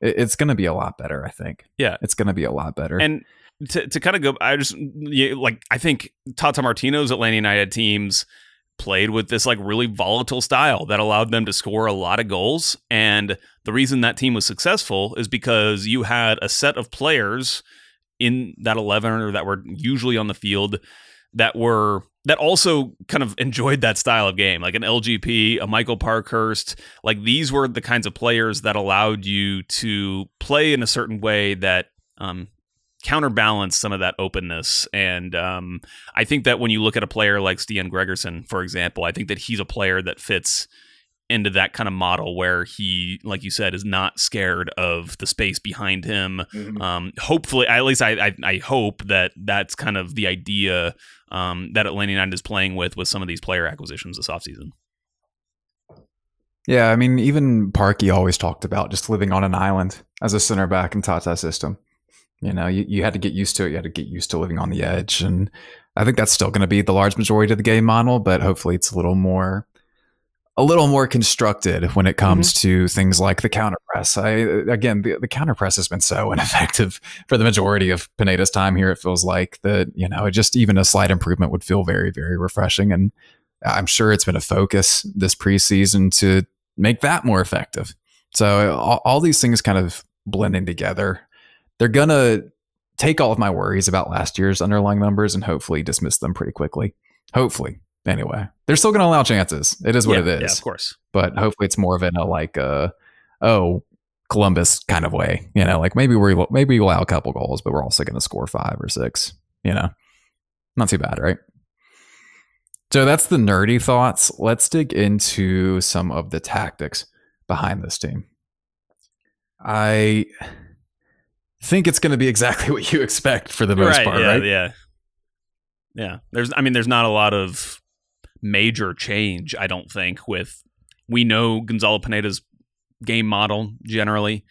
It, it's going to be a lot better i think. Yeah. it's going to be a lot better. And to, to kind of go, I just like I think Tata Martino's Atlanta United teams played with this like really volatile style that allowed them to score a lot of goals. And the reason that team was successful is because you had a set of players in that 11 or that were usually on the field that were that also kind of enjoyed that style of game like an LGP, a Michael Parkhurst. Like these were the kinds of players that allowed you to play in a certain way that um, counterbalance some of that openness. And um, I think that when you look at a player like Stian Gregersen, for example, I think that he's a player that fits into that kind of model where he, like you said, is not scared of the space behind him. Um, hopefully, at least I, I, I hope that that's kind of the idea um, that Atlanta United is playing with with some of these player acquisitions this offseason. Yeah, I mean, even Parky always talked about just living on an island as a center back in Tata system. You know, you, you had to get used to it. You had to get used to living on the edge. And I think that's still going to be the large majority of the game model, but hopefully it's a little more a little more constructed when it comes mm-hmm. to things like the counter press. I again, the, the counter press has been so <laughs> ineffective for the majority of Pineda's time here. It feels like that, you know, just even a slight improvement would feel very, very refreshing. And I'm sure it's been a focus this preseason to make that more effective. So all, all these things kind of blending together, they're gonna take all of my worries about last year's underlying numbers and hopefully dismiss them pretty quickly. Hopefully, anyway, they're still gonna allow chances. It is what yeah, it Yeah, of course. but hopefully it's more of in a like a oh Columbus kind of way. You know, like maybe we maybe we allow a couple goals, but we're also gonna score five or six. You know, not too bad, right? So that's the nerdy thoughts. Let's dig into some of the tactics behind this team. I think it's going to be exactly <laughs> what you expect for the most right, part, yeah, right? Yeah. Yeah. There's I mean there's not a lot of major change, I don't think, with we know Gonzalo Pineda's game model generally.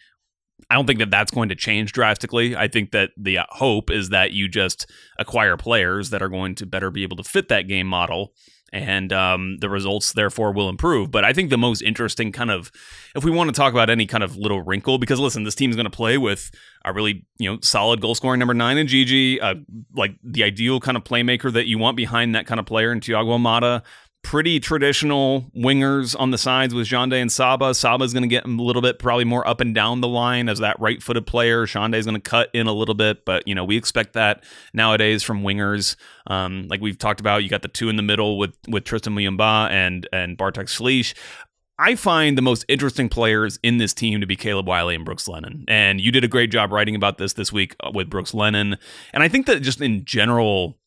I don't think that that's going to change drastically. I think that the uh, hope is that you just acquire players that are going to better be able to fit that game model and um, the results therefore will improve. But I think the most interesting kind of, if we want to talk about any kind of little wrinkle, because listen, this team's going to play with a really you know solid goal scoring number nine in Gigi, uh, like the ideal kind of playmaker that you want behind that kind of player in Thiago Almada pretty traditional wingers on the sides with Xande and Saba. Saba's going to get a little bit probably more up and down the line as that right-footed player. Xande's going to cut in a little bit, but you know we expect that nowadays from wingers. Um, like we've talked about, you got the two in the middle with with Tristan Muyumba and and Bartek Slisz. I find the most interesting players in this team to be Caleb Wiley and Brooks Lennon. And you did a great job writing about this this week uh, with Brooks Lennon. And I think that just in general,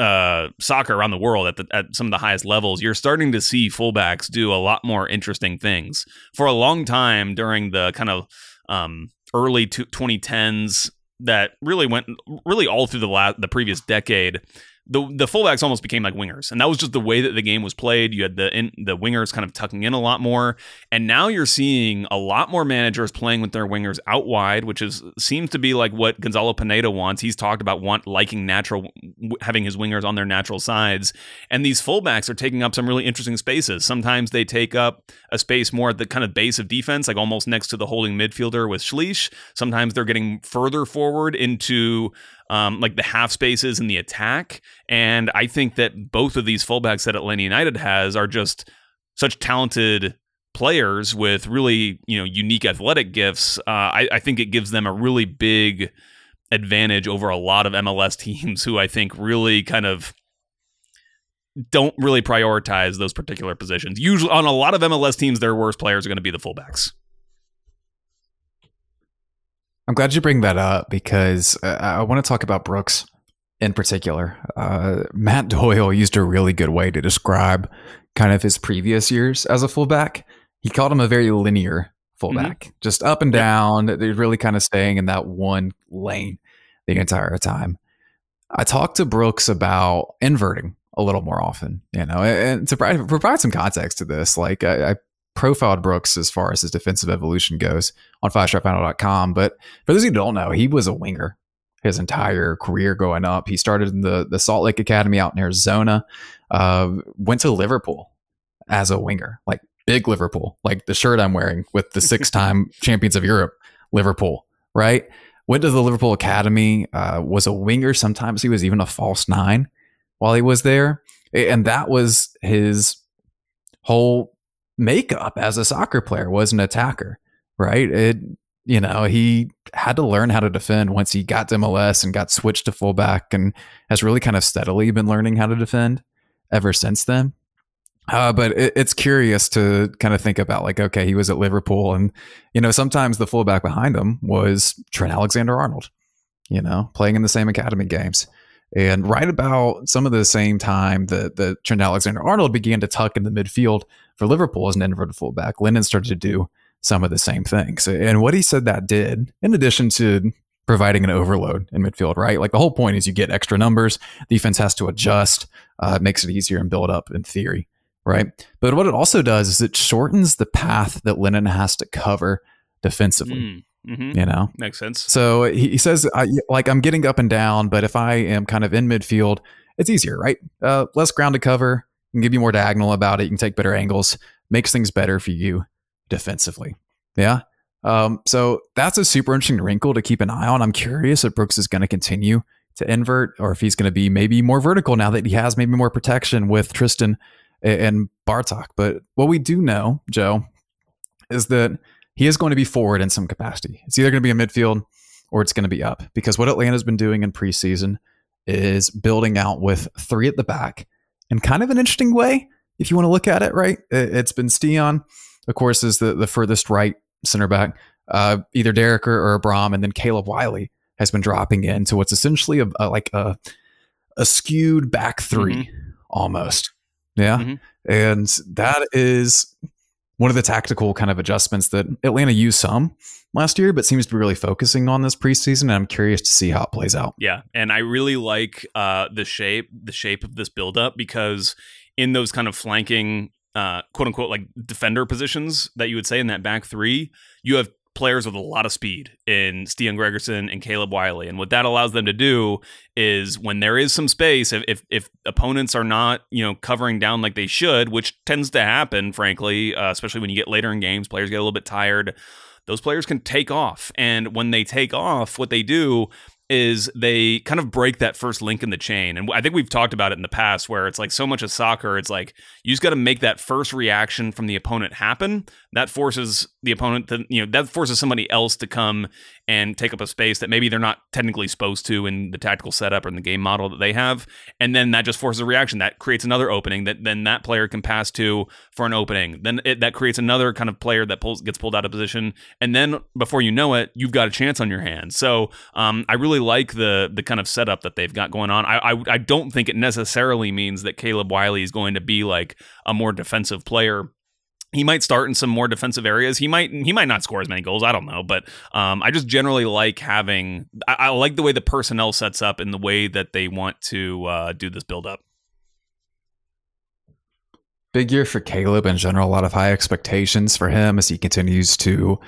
uh, soccer around the world at the, at some of the highest levels, you're starting to see fullbacks do a lot more interesting things. For a long time during the kind of um, early 2010s, that really went really all through the last the previous decade the the fullbacks almost became like wingers, and that was just the way that the game was played. You had the in, the wingers kind of tucking in a lot more, and now you're seeing a lot more managers playing with their wingers out wide, which is seems to be like what Gonzalo Pineda wants. He's talked about want liking natural having his wingers on their natural sides, and these fullbacks are taking up some really interesting spaces. Sometimes they take up a space more at the kind of base of defense, like almost next to the holding midfielder with Slisz. Sometimes they're getting further forward into um, like the half spaces and the attack. And I think that both of these fullbacks that Atlanta United has are just such talented players with really you know unique athletic gifts. Uh, I, I think it gives them a really big advantage over a lot of MLS <laughs> teams who I think really kind of don't really prioritize those particular positions. Usually, on a lot of MLS teams, their worst players are going to be the fullbacks. I'm glad you bring that up because uh, I want to talk about Brooks in particular. Uh, Matt <laughs> Doyle used a really good way to describe kind of his previous years as a fullback. He called him a very linear fullback, mm-hmm. just up and down. They're really kind of staying in that one lane the entire time. I talked to Brooks about inverting a little more often, you know, and to provide some context to this, like I, I profiled Brooks as far as his defensive evolution goes on fivestripefinal.com. But for those who don't know, he was a winger his entire career growing up. He started in the, the Salt Lake Academy out in Arizona, uh, went to Liverpool as a winger, like big Liverpool, like the shirt I'm wearing with the <laughs> six time champions of Europe, Liverpool, right? Went to the Liverpool Academy, uh, was a winger. Sometimes he was even a false nine while he was there. And that was his whole makeup as a soccer player was an attacker, right? It, you know, he had to learn how to defend once he got to MLS and got switched to fullback and has really kind of steadily been learning how to defend ever since then. Uh, but it, it's curious to kind of think about like, okay, he was at Liverpool and, you know, sometimes the fullback behind him was Trent Alexander Arnold, you know, playing in the same academy games. And right about some of the same time that, the Trent Alexander Arnold began to tuck in the midfield for Liverpool as an inverted fullback, Lennon started to do some of the same things. And what he said that did, in addition to providing an overload in midfield, right? Like the whole point is you get extra numbers, defense has to adjust, uh, it makes it easier and build up in theory, right? But what it also does is it shortens the path that Lennon has to cover defensively. Mm. Mm-hmm. You know, makes sense. So he, he says, I, like, I'm getting up and down, but if I am kind of in midfield, it's easier, right? Uh, less ground to cover, can give you more diagonal about it. You can take better angles, makes things better for you defensively. Yeah. Um, so that's a super interesting wrinkle to keep an eye on. I'm curious if Brooks is going to continue to invert or if he's going to be maybe more vertical now that he has maybe more protection with Tristan and Bartek. But what we do know, Joe, is that he is going to be forward in some capacity. It's either going to be a midfield or it's going to be up because what Atlanta's been doing in preseason is building out with three at the back in kind of an interesting way. If you want to look at it, right? It's been Stian, of course, is the, the furthest right center back, uh, either Derek or, or Abram, and then Caleb Wiley has been dropping in into what's essentially a, a like a a skewed back 3 mm-hmm. almost. Yeah. Mm-hmm. And that is one of the tactical kind of adjustments that Atlanta used some last year, but seems to be really focusing on this preseason. And I'm curious to see how it plays out. Yeah, and I really like uh, the shape, the shape of this buildup because in those kind of flanking, uh, quote unquote, like defender positions that you would say in that back three, you have players with a lot of speed in Stian Gregersen and Caleb Wiley. And what that allows them to do is when there is some space, if, if, if opponents are not, you know, covering down like they should, which tends to happen, frankly, uh, especially when you get later in games, players get a little bit tired. Those players can take off. And when they take off, what they do is they kind of break that first link in the chain. And I think we've talked about it in the past where it's like so much of soccer, it's like you just got to make that first reaction from the opponent happen. That forces the opponent to, you know, that forces somebody else to come and take up a space that maybe they're not technically supposed to in the tactical setup or in the game model that they have. And then that just forces a reaction that creates another opening that then that player can pass to for an opening. Then it, that creates another kind of player that pulls gets pulled out of position. And then before you know it, you've got a chance on your hands. So um, I really like the the kind of setup that they've got going on. I, I I don't think it necessarily means that Caleb Wiley is going to be like a more defensive player he might start in some more defensive areas. He might he might not score as many goals. I don't know, but um, I just generally like having. I, I, like the way the personnel sets up and the way that they want to uh, do this build up. Big year for Caleb in general. A lot of high expectations for him as he continues to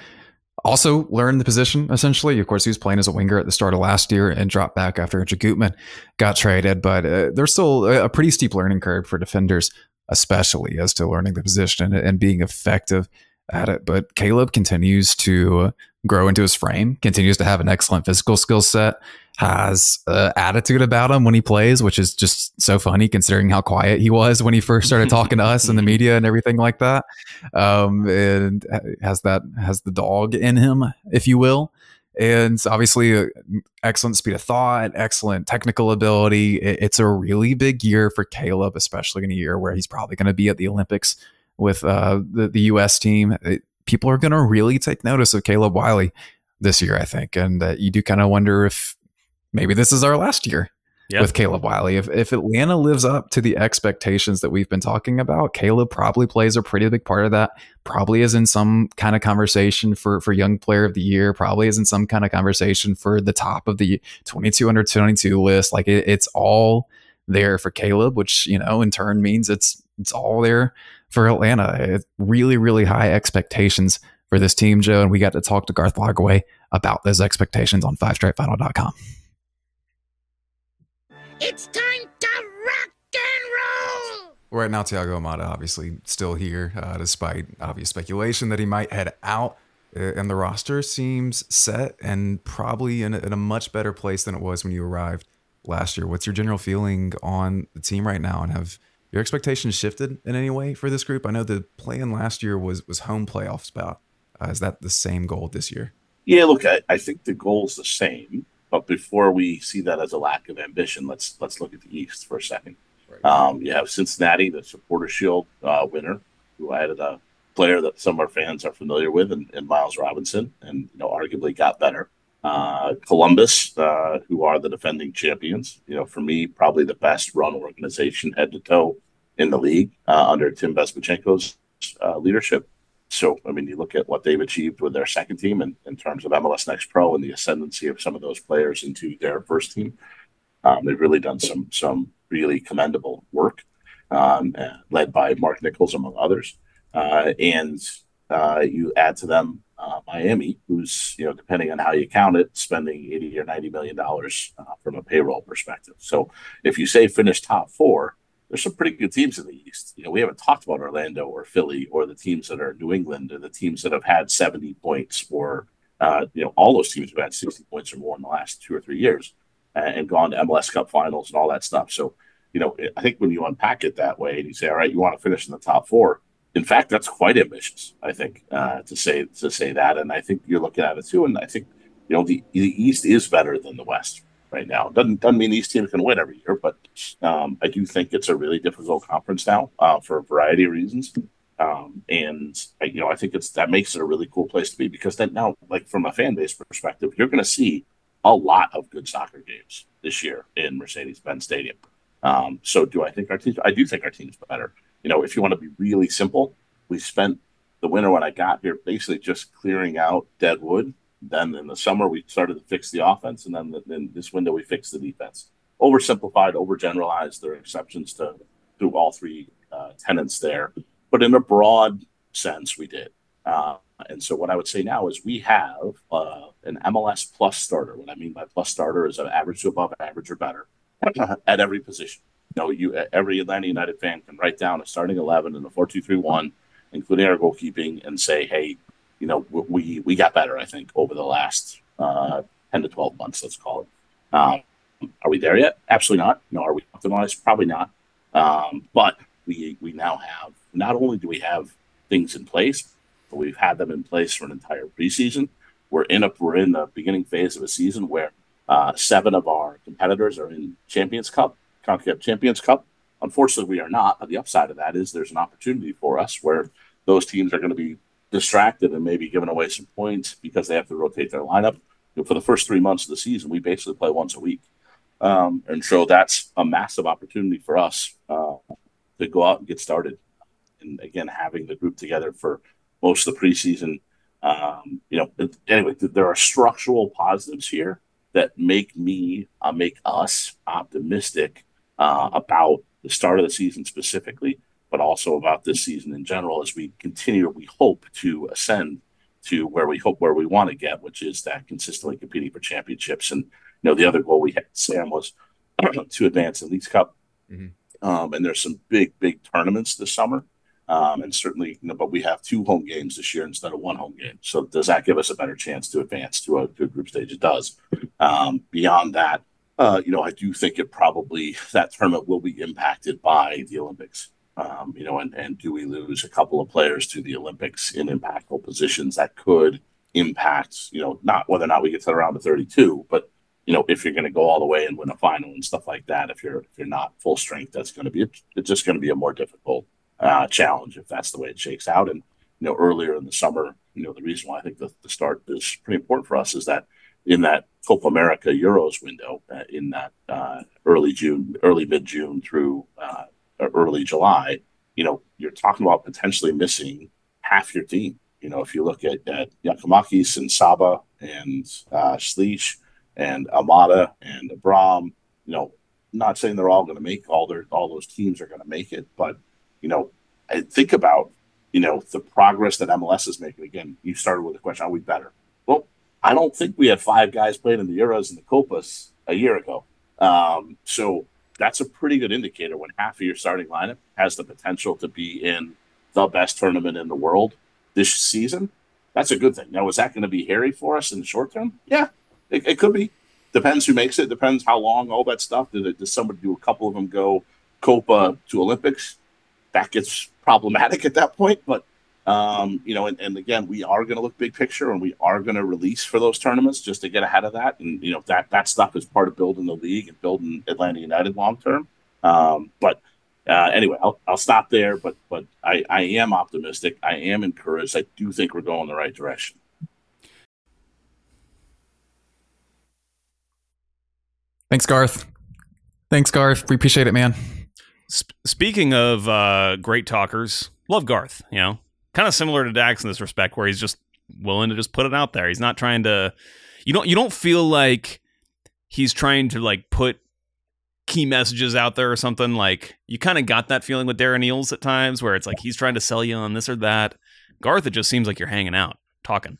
also learn the position. Essentially, of course, he was playing as a winger at the start of last year and dropped back after Andrew Gutman got traded. But uh, there's still a pretty steep learning curve for defenders especially as to learning the position and being effective at it. But Caleb continues to grow into his frame, continues to have an excellent physical skill set, has uh, attitude about him when he plays, which is just so funny considering how quiet he was when he first started <laughs> talking to us in the media and everything like that. Um, and has that has the dog in him, if you will and obviously uh, excellent speed of thought, excellent technical ability. It's a really big year for Caleb, especially in a year where he's probably going to be at the Olympics with uh, the the U.S. team. It, people are going to really take notice of Caleb Wiley this year, I think, and uh, you do kind of wonder if maybe this is our last year yep. with Caleb Wiley. If, if Atlanta lives up to the expectations that we've been talking about, Caleb probably plays a pretty big part of that. Probably is in some kind of conversation for, for Young Player of the Year, probably is in some kind of conversation for the top of the 22 under 22 list. Like it, it's all there for Caleb, which, you know, in turn means it's, it's all there for Atlanta. It's really, really high expectations for this team, Joe. And we got to talk to Garth Lagerwey about those expectations on fivestripefinal.com. It's time to rock and roll! Right now, Thiago Almada obviously still here, uh, despite obvious speculation that he might head out. Uh, and the roster seems set and probably in a, in a much better place than it was when you arrived last year. What's your general feeling on the team right now, and have your expectations shifted in any way for this group? I know the plan last year was was home playoff spot. Uh, is that the same goal this year? Yeah, look, I, I think the goal is the same. But before we see that as a lack of ambition, let's let's look at the East for a second. Right. Um, you have Cincinnati, the Supporter Shield uh, winner, who added a player that some of our fans are familiar with, and, and Miles Robinson, and you know arguably got better. Uh, Columbus, uh, who are the defending champions, you know, for me, probably the best run organization head to toe in the league uh, under Tim Bezbatchenko's uh, leadership. So, I mean, you look at what they've achieved with their second team in, in terms of MLS Next Pro and the ascendancy of some of those players into their first team. Um, they've really done some some really commendable work, um, led by Mark Nichols among others. Uh, and you add to them uh, Miami, who's you know depending on how you count it, spending eighty or ninety million dollars uh, from a payroll perspective. So if you say finish top four, there's some pretty good teams in the East. You know, we haven't talked about Orlando or Philly or the teams that are New England or the teams that have had 70 points or, uh, you know, all those teams have had 60 points or more in the last two or three years and gone to MLS Cup finals and all that stuff. So, you know, I think when you unpack it that way and you say, all right, you want to finish in the top four, in fact, that's quite ambitious, I think, uh, to say to say that. And I think you're looking at it too. And I think, you know, the, the East is better than the West right now. Doesn't doesn't mean these teams can win every year, but um, I do think it's a really difficult conference now uh, for a variety of reasons. Um, and I, you know, I think it's that makes it a really cool place to be because then now, like from a fan base perspective, you're going to see a lot of good soccer games this year in Mercedes-Benz Stadium. Um, so, do I think our team? I do think our team's better. You know, if you want to be really simple, we spent the winter when I got here basically just clearing out dead wood then in the summer, we started to fix the offense, and then in this window, we fixed the defense. Oversimplified, overgeneralized. There are exceptions to to all three uh, tenants there, but in a broad sense, we did. Uh, and so what I would say now is we have uh, an MLS plus starter. What I mean by plus starter is an average to above average or better <laughs> at every position. Know, you every Atlanta United fan can write down a starting eleven and a four two three one, including our goalkeeping, and say, hey, you know, we we got better. I think over the last uh, ten to twelve months, let's call it. Um, are we there yet? Absolutely not. No. Are we optimized? Probably not. Um, but we we now have not only do we have things in place, but we've had them in place for an entire preseason. We're in a we're in the beginning phase of a season where uh, seven of our competitors are in Champions Cup, CONCACAF Champions Cup. Unfortunately, we are not. But the upside of that is there's an opportunity for us where those teams are going to be distracted and maybe giving away some points because they have to rotate their lineup. For the first three months of the season, we basically play once a week. Um, and so that's a massive opportunity for us uh, to go out and get started. And again, having the group together for most of the preseason, um, you know, anyway, there are structural positives here that make me, uh, make us optimistic uh, about the start of the season specifically, but also about this season in general as we continue, we hope to ascend to where we hope where we want to get, which is that consistently competing for championships. And you know, the other goal we had, Sam, was <clears throat> to advance in Leagues Cup. Mm-hmm. Um, and there's some big, big tournaments this summer. Um, and certainly, you know, but we have two home games this year instead of one home game. So does that give us a better chance to advance to a, to a group stage? It does. Um, beyond that, uh, you know, I do think it probably that tournament will be impacted by the Olympics. Um, you know, and, and do we lose a couple of players to the Olympics in impactful positions that could impact, you know, not whether or not we get to the round of 32, but you know, if you're going to go all the way and win a final and stuff like that, if you're if you're not full strength, that's going to be it's just going to be a more difficult uh, challenge if that's the way it shakes out. And you know, earlier in the summer, you know, the reason why I think the, the start is pretty important for us is that in that Copa America Euros window, uh, in that uh, early June, early mid June through uh, early July, you know, you're talking about potentially missing half your team. You know, if you look at, at Giakoumakis and Saba and uh, and Almada and Abram. You know, not saying they're all going to make all their all those teams are going to make it, but you know, I think about you know the progress that MLS is making. Again, you started with the question: Are we better? Well, I don't think we had five guys playing in the Euros and the Copas a year ago. Um, so that's a pretty good indicator when half of your starting lineup has the potential to be in the best tournament in the world this season. That's a good thing. Now, is that going to be hairy for us in the short term? Yeah, it, it, could be. Depends who makes it. Depends how long. All that stuff. Does, does somebody do a couple of them go Copa to Olympics? That gets problematic at that point. But um, you know, and, and again, we are going to look big picture, and we are going to release for those tournaments just to get ahead of that. And you know, that that stuff is part of building the league and building Atlanta United long term. Um, but uh, anyway, I'll, I'll stop there. But but I, I am optimistic. I am encouraged. I do think we're going the right direction. Thanks, Garth. Thanks, Garth. We appreciate it, man. Sp- speaking of uh, great talkers, love Garth. You know, kind of similar to Dax in this respect, where he's just willing to just put it out there. He's not trying to. You don't. You don't feel like he's trying to like put key messages out there or something. Like you kind of got that feeling with Darren Eales at times, where it's like he's trying to sell you on this or that. Garth, it just seems like you're hanging out, talking.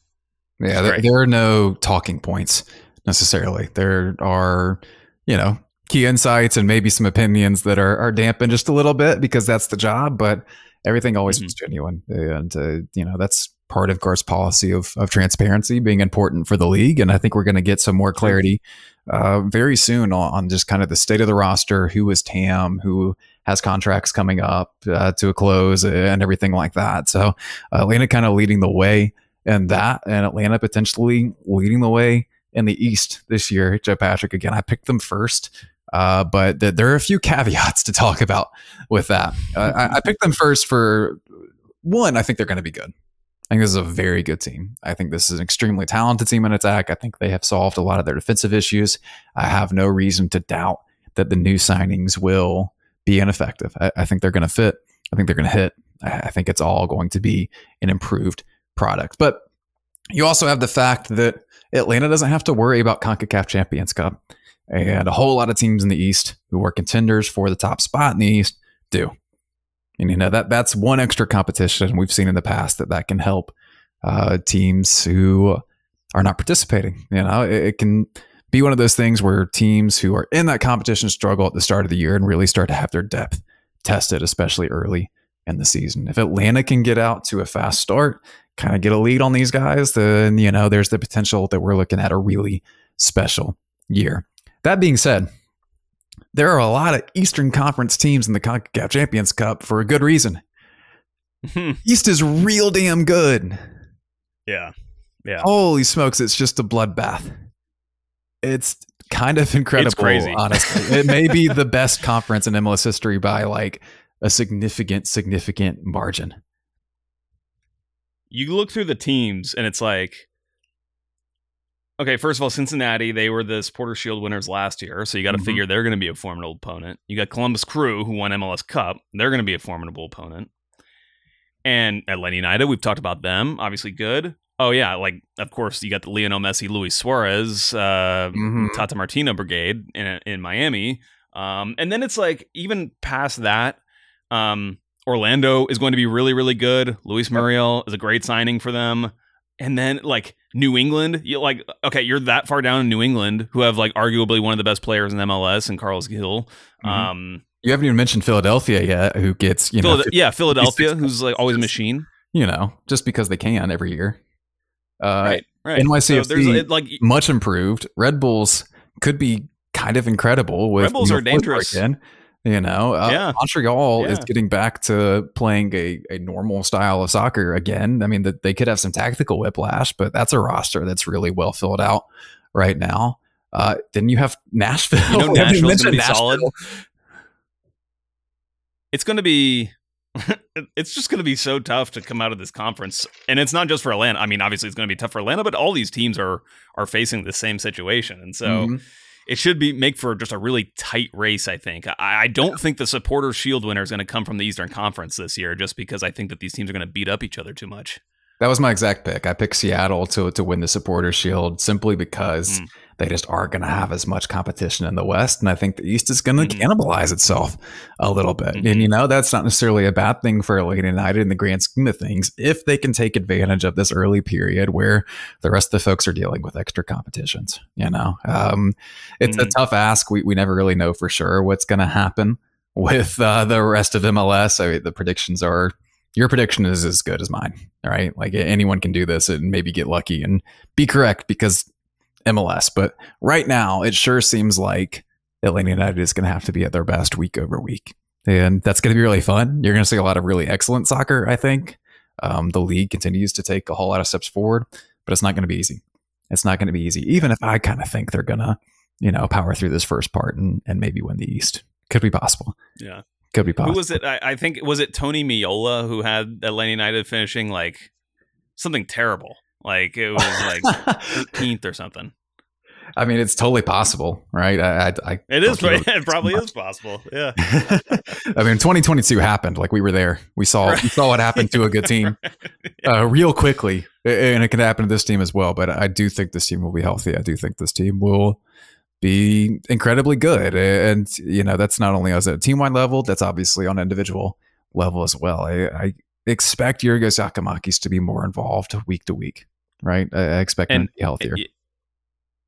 Yeah, there, there, are no talking points necessarily. There are you know, key insights and maybe some opinions that are, are dampened just a little bit because that's the job, but everything always mm-hmm. genuine. And, uh, you know, that's part of Garth's policy of, of transparency being important for the league. And I think we're going to get some more clarity uh, very soon on, on, just kind of the state of the roster, who is TAM, who has contracts coming up uh, to a close and everything like that. So Atlanta kind of leading the way in that and Atlanta potentially leading the way in the East this year, Joe Patrick. Again, I picked them first, uh, but th- there are a few caveats to talk about with that. Uh, I-, I picked them first for one, I think they're going to be good. I think this is a very good team. I think this is an extremely talented team in attack. I think they have solved a lot of their defensive issues. I have no reason to doubt that the new signings will be ineffective. I, I think they're going to fit. I think they're going to hit. I, I think it's all going to be an improved product. But you also have the fact that Atlanta doesn't have to worry about CONCACAF Champions Cup. And a whole lot of teams in the East who are contenders for the top spot in the East do. And you know that that's one extra competition we've seen in the past that that can help uh, teams who are not participating. You know, it, it, can be one of those things where teams who are in that competition struggle at the start of the year and really start to have their depth tested, especially early in the season. If Atlanta can get out to a fast start, kind of get a lead on these guys, then you know there's the potential that we're looking at a really special year. That being said, there are a lot of Eastern Conference teams in the CONCACAF Champions Cup for a good reason. Hmm. East is real damn good. Yeah. Yeah. Holy smokes, it's just a bloodbath. It's kind of incredible, it's crazy. <laughs> honestly. it may be the best conference in MLS history by like a significant, significant margin. You look through the teams and it's like Okay, first of all, Cincinnati, they were the Supporter Shield winners last year, so you got to mm-hmm. figure they're going to be a formidable opponent. You got Columbus Crew, who won MLS Cup. They're going to be a formidable opponent. And Atlanta United, we've talked about them, obviously good. Oh yeah, like of course you got the Lionel Messi, Luis Suarez, uh, mm-hmm. Tata Martino brigade in in Miami, um, and then it's like even past that, um, Orlando is going to be really really good. Luis Muriel is a great signing for them, and then like New England, you like okay, you're that far down in New England, who have like arguably one of the best players in MLS and Carles Gil. Mm-hmm. Um, you haven't even mentioned Philadelphia yet, who gets you know, yeah, Philadelphia, who's like always a machine. You know, just because they can every year. Uh, right, right. NYCFC, so like much improved. Red Bulls could be kind of incredible. With Red Bulls are dangerous. Again. You know, uh, yeah. Montreal yeah. is getting back to playing a, a normal style of soccer again. I mean, that they could have some tactical whiplash, but that's a roster that's really well filled out right now. Uh, then you have Nashville. You know, <laughs> Nashville's going to be Nashville. solid. It's going to be. <laughs> it's just going to be so tough to come out of this conference, and it's not just for Atlanta. I mean, obviously, it's going to be tough for Atlanta, but all these teams are are facing the same situation, and so. Mm-hmm it should be make for just a really tight race. I think. I, I don't think the Supporters Shield winner is going to come from the Eastern Conference this year, just because I think that these teams are going to beat up each other too much. That was my exact pick. I picked Seattle to to win the Supporters Shield simply because mm they just aren't going to have as much competition in the West. And I think the East is going to mm-hmm. cannibalize itself a little bit. Mm-hmm. And, you know, that's not necessarily a bad thing for Atlanta United in the grand scheme of things if they can take advantage of this early period where the rest of the folks are dealing with extra competitions. You know, um, it's mm-hmm. a tough ask. We, we never really know for sure what's going to happen with uh, the rest of MLS. I mean, the predictions are your prediction is as good as mine. All right. Like anyone can do this and maybe get lucky and be correct because MLS. But right now, it sure seems like Atlanta United is going to have to be at their best week over week. And that's going to be really fun. You're going to see a lot of really excellent soccer, I think. Um, the league continues to take a whole lot of steps forward, but it's not going to be easy. It's not going to be easy, even if I kind of think they're going to, you know, power through this first part and, and maybe win the East. Could be possible. Yeah. Could be possible. Who was it? I, I think, was it Tony Meola who had Atlanta United finishing like something terrible? Like it was like <laughs> 13th or something. I mean, it's totally possible, right? I, I, I it is. <laughs> It probably is possible. Yeah. <laughs> I mean, 2022 happened. Like we were there. We saw right. we saw what happened to a good team uh, real quickly, and it can happen to this team as well. But I do think this team will be healthy. I do think this team will be incredibly good, and you know that's not only as a team wide level. That's obviously on individual level as well. I, I expect Giorgos Giakoumakis to be more involved week to week right? I expect and, him to be healthier.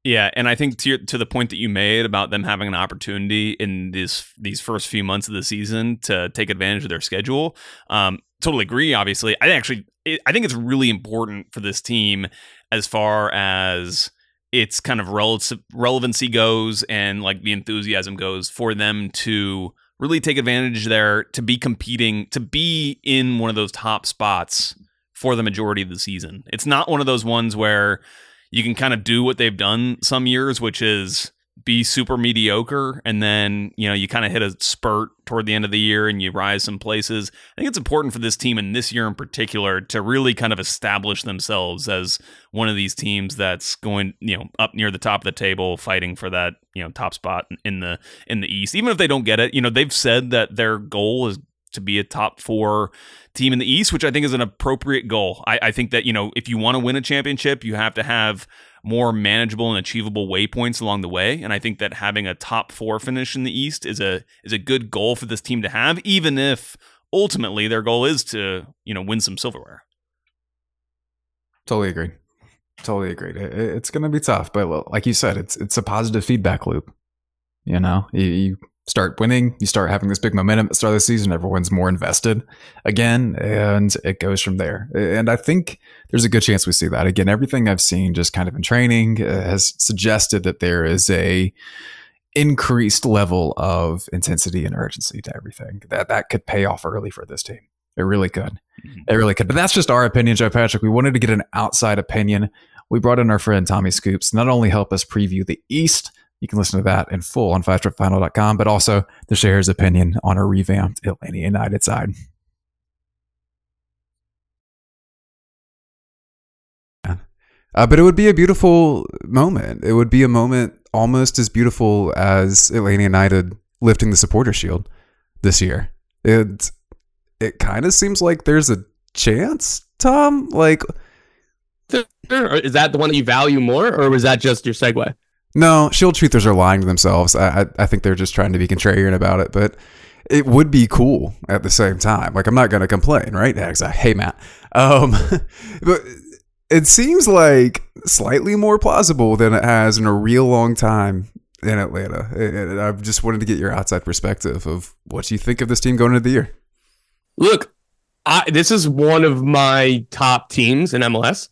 Yeah, and I think to your, to the point that you made about them having an opportunity in these these first few months of the season to take advantage of their schedule, um, totally agree. Obviously, I actually I think it's really important for this team as far as its kind of rel- relevancy goes and like the enthusiasm goes for them to really take advantage there to be competing to be in one of those top spots for the majority of the season. It's not one of those ones where you can kind of do what they've done some years, which is be super mediocre and then you know you kind of hit a spurt toward the end of the year and you rise some places i think it's important for this team and this year in particular to really kind of establish themselves as one of these teams that's going you know up near the top of the table fighting for that you know top spot in the in the east even if they don't get it you know they've said that their goal is to be a top four team in the East, which I think is an appropriate goal. I, I think that, you know, if you want to win a championship, you have to have more manageable and achievable waypoints along the way. And I think that having a top four finish in the East is a is a good goal for this team to have, even if ultimately their goal is to, you know, win some silverware. Totally agree. Totally agreed. It, it's going to be tough, but like you said, it's it's a positive feedback loop. You know, you, you start winning, you start having this big momentum at the start of the season, everyone's more invested again, and it goes from there. And I think there's a good chance we see that again. Everything I've seen, just kind of in training, uh, has suggested that there is a increased level of intensity and urgency to everything that that could pay off early for this team. It really could. Mm-hmm. It really could. But that's just our opinion, Joe Patrick. We wanted to get an outside opinion. We brought in our friend Tommy Scoops, not only help us preview the East, you can listen to that in full on fivestripefinal.com, but also to share his opinion on a revamped Atlanta United side. Uh, but it would be a beautiful moment. It would be a moment almost as beautiful as Atlanta United lifting the supporter shield this year. It it kind of seems like there's a chance, Tom. Like, is that the one that you value more, or was that just your segue? No, shield truthers are lying to themselves. I, I, I think they're just trying to be contrarian about it, but it would be cool at the same time. Like I'm not going to complain, right? Hey, Matt. Um, <laughs> but it seems like slightly more plausible than it has in a real long time in Atlanta. And I just wanted to get your outside perspective of what you think of this team going into the year. Look, I, this is one of my top teams in MLS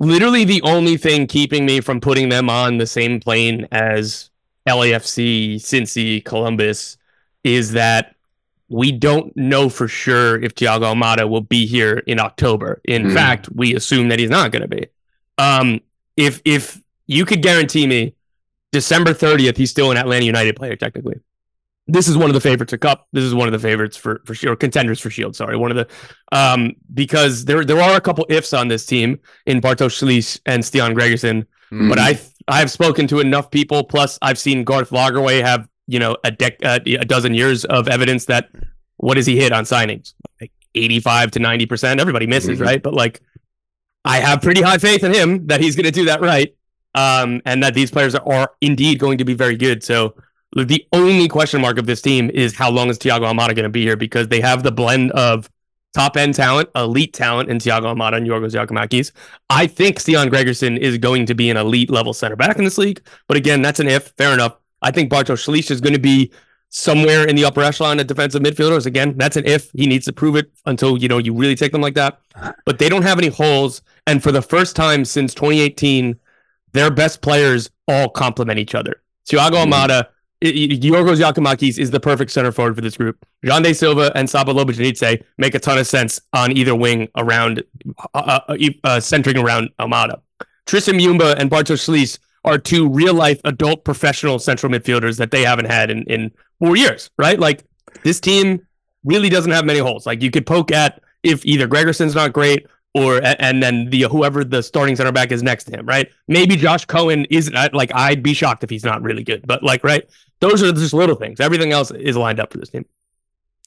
literally the only thing keeping me from putting them on the same plane as LAFC, Cincy, Columbus is that we don't know for sure if Thiago Almada will be here in October. In mm. fact, we assume that he's not going to be. Um, if if you could guarantee me December 30th, he's still an Atlanta United player technically this is one of the favorites of Cup. This is one of the favorites for for or contenders for Shield. Sorry, one of the um because there there are a couple ifs on this team in Bartosz Slisz and Stian Gregersen, mm. but I I've spoken to enough people. Plus, I've seen Garth Lagerwey have you know a dec uh, a dozen years of evidence that what does he hit on signings like eighty five to ninety percent. Everybody misses mm-hmm. right, but like I have pretty high faith in him that he's going to do that right, um, and that these players are, are indeed going to be very good. So the only question mark of this team is how long is Thiago Almada going to be here because they have the blend of top end talent, elite talent in Thiago Almada and Yorgos Giakoumakis. I think Stian Gregersen is going to be an elite level center back in this league, but again, that's an if. Fair enough. I think Bartosz Slisz is going to be somewhere in the upper echelon of defensive midfielders. Again, that's an if. He needs to prove it until you know you really take them like that. But they don't have any holes, and for the first time since 2018, their best players all complement each other. Thiago mm-hmm. Yorgos Giakoumakis is the perfect center forward for this group. Xande Silva and Saba Lobjanidze make a ton of sense on either wing around, uh, uh, uh, centering around Almada. Tristan Muyumba and Bartosz Slisz are two real life adult professional central midfielders that they haven't had in, in four years, right? Like this team really doesn't have many holes. Like you could poke at if either Gregersen's not great or and then the whoever the starting center back is next to him, right? Maybe Josh Cohen isn't like I'd be shocked if he's not really good, but like right, those are just little things. Everything else is lined up for this team.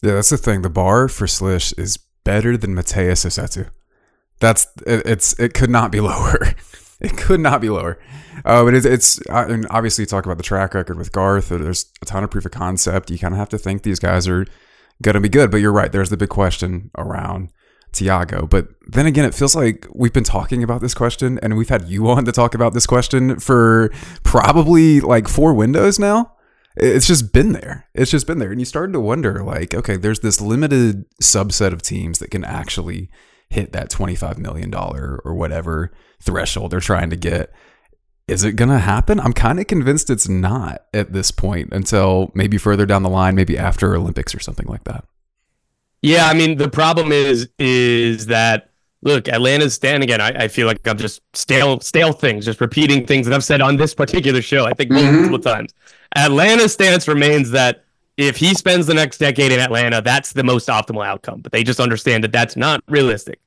Yeah, that's the thing. The bar for Slisz is better than Matheus Rossetto. That's it, it's it could not be <laughs> lower. it could not be lower. Uh, but it's, it's I mean, obviously you talk about the track record with Garth. There's a ton of proof of concept. You kind of have to think these guys are going to be good. But you're right. There's the big question around Thiago. But then again, it feels like we've been talking about this question and we've had you <laughs> on to talk about this question for probably like four windows now. It's just been there. It's just been there. And you started to wonder like, okay, there's this limited subset of teams that can actually hit that $25 million or whatever threshold they're trying to get. Is it going to happen? I'm kind of convinced it's not at this point until maybe further down the line, maybe after Olympics or something like that. Yeah, I mean the problem is is that look, Atlanta's stand again. I, I feel like I'm just stale stale things, just repeating things that I've said on this particular show. I think mm-hmm. multiple times. Atlanta's stance remains that if he spends the next decade in Atlanta, that's the most optimal outcome. But they just understand that that's not realistic.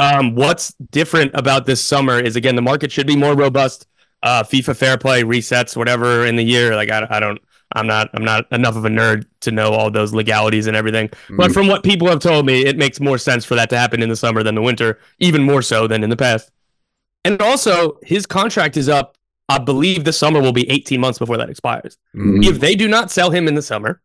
Um, what's different about this summer is again the market should be more robust. Uh, FIFA fair play resets whatever in the year. Like I, I don't I'm not I'm not enough of a nerd to know all those legalities and everything. Mm. But from what people have told me, it makes more sense for that to happen in the summer than the winter, even more so than in the past. And also, his contract is up. I believe the summer will be 18 months before that expires. Mm. If they do not sell him in the summer,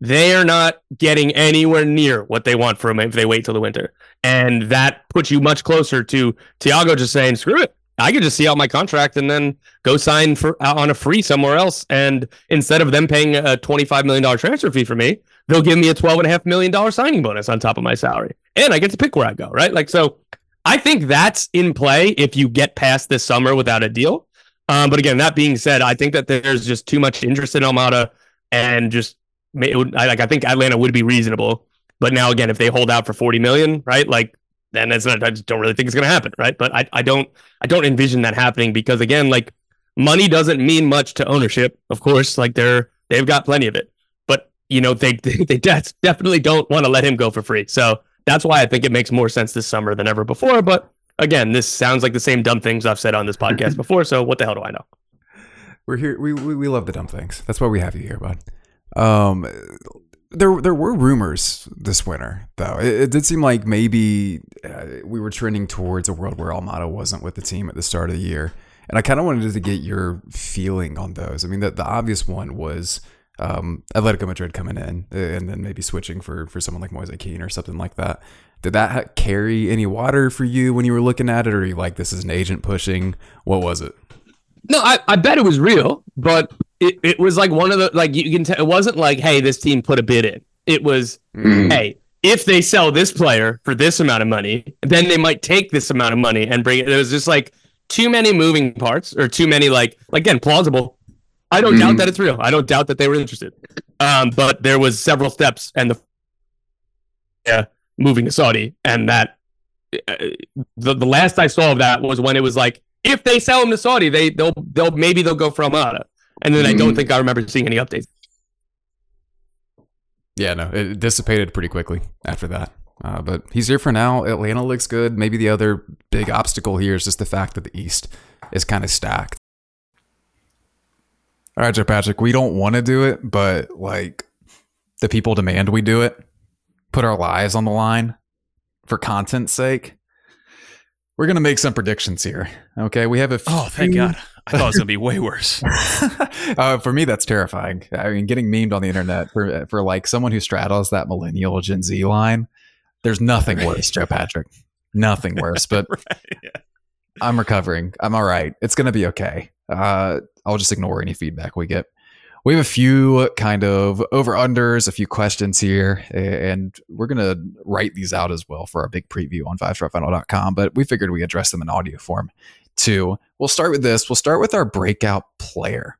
they are not getting anywhere near what they want from him if they wait till the winter. And that puts you much closer to Thiago just saying, screw it. I could just see out my contract and then go sign for on a free somewhere else. And instead of them paying a $25 million transfer fee for me, they'll give me a $12.5 million signing bonus on top of my salary. And I get to pick where I go, right? Like, so I think that's in play if you get past this summer without a deal. Um, but again, that being said, I think that there's just too much interest in Almada, and just would, I, like I think Atlanta would be reasonable. But now again, if they hold out for 40 million, right? Like then that's not. I just don't really think it's going to happen, right? But I, I don't I don't envision that happening because again, like money doesn't mean much to ownership. Of course, like they're they've got plenty of it, but you know they <laughs> they, they definitely don't want to let him go for free. So that's why I think it makes more sense this summer than ever before. But again, this sounds like the same dumb things I've said on this podcast <laughs> before. So what the hell do I know? We're here. We, we, we love the dumb things. That's why we have you here, bud. Um, there there were rumors this winter, though. It, it did seem like maybe uh, we were trending towards a world where Almada wasn't with the team at the start of the year, and I kind of wanted to get your feeling on those. I mean, the, the obvious one was um, Atletico Madrid coming in and then maybe switching for for someone like Moise Kean or something like that. Did that carry any water for you when you were looking at it, or are you like this is an agent pushing? What was it? No, I, I bet it was real, but it, it was like one of the like you can tell it wasn't like hey this team put a bid in. It was mm. hey if they sell this player for this amount of money, then they might take this amount of money and bring it. It was just like too many moving parts or too many like again plausible I don't mm doubt that it's real. I don't doubt that they were interested. Um, but there was several steps and the yeah, moving to Saudi, and that uh, the the last I saw of that was when it was like if they sell him to Saudi, they they'll they'll maybe they'll go for Almada, and then mm I don't mm-hmm. think I remember seeing any updates. Yeah, no, it dissipated pretty quickly after that. Uh, but he's here for now. Atlanta looks good. Maybe the other big obstacle here is just the fact that the East is kind of stacked all right, Joe Patrick, we don't want to do it, but like the people demand we do it, put our lives on the line for content's sake. We're gonna make some predictions here. Okay, we have a. Few... Oh, thank God! I thought it was gonna be way worse. <laughs> uh, for me, that's terrifying. I mean, getting memed on the internet for for like someone who straddles that millennial Gen Z line. There's nothing worse, Joe Patrick. Nothing <laughs> worse. But right, yeah. I'm recovering. I'm all right. It's gonna be okay. Uh, I'll just ignore any feedback we get. We have a few kind of over unders, a few questions here, and we're going to write these out as well for our big preview on fivestripefinal.com. But we figured we address them in audio form too. We'll start with this. We'll start with our breakout player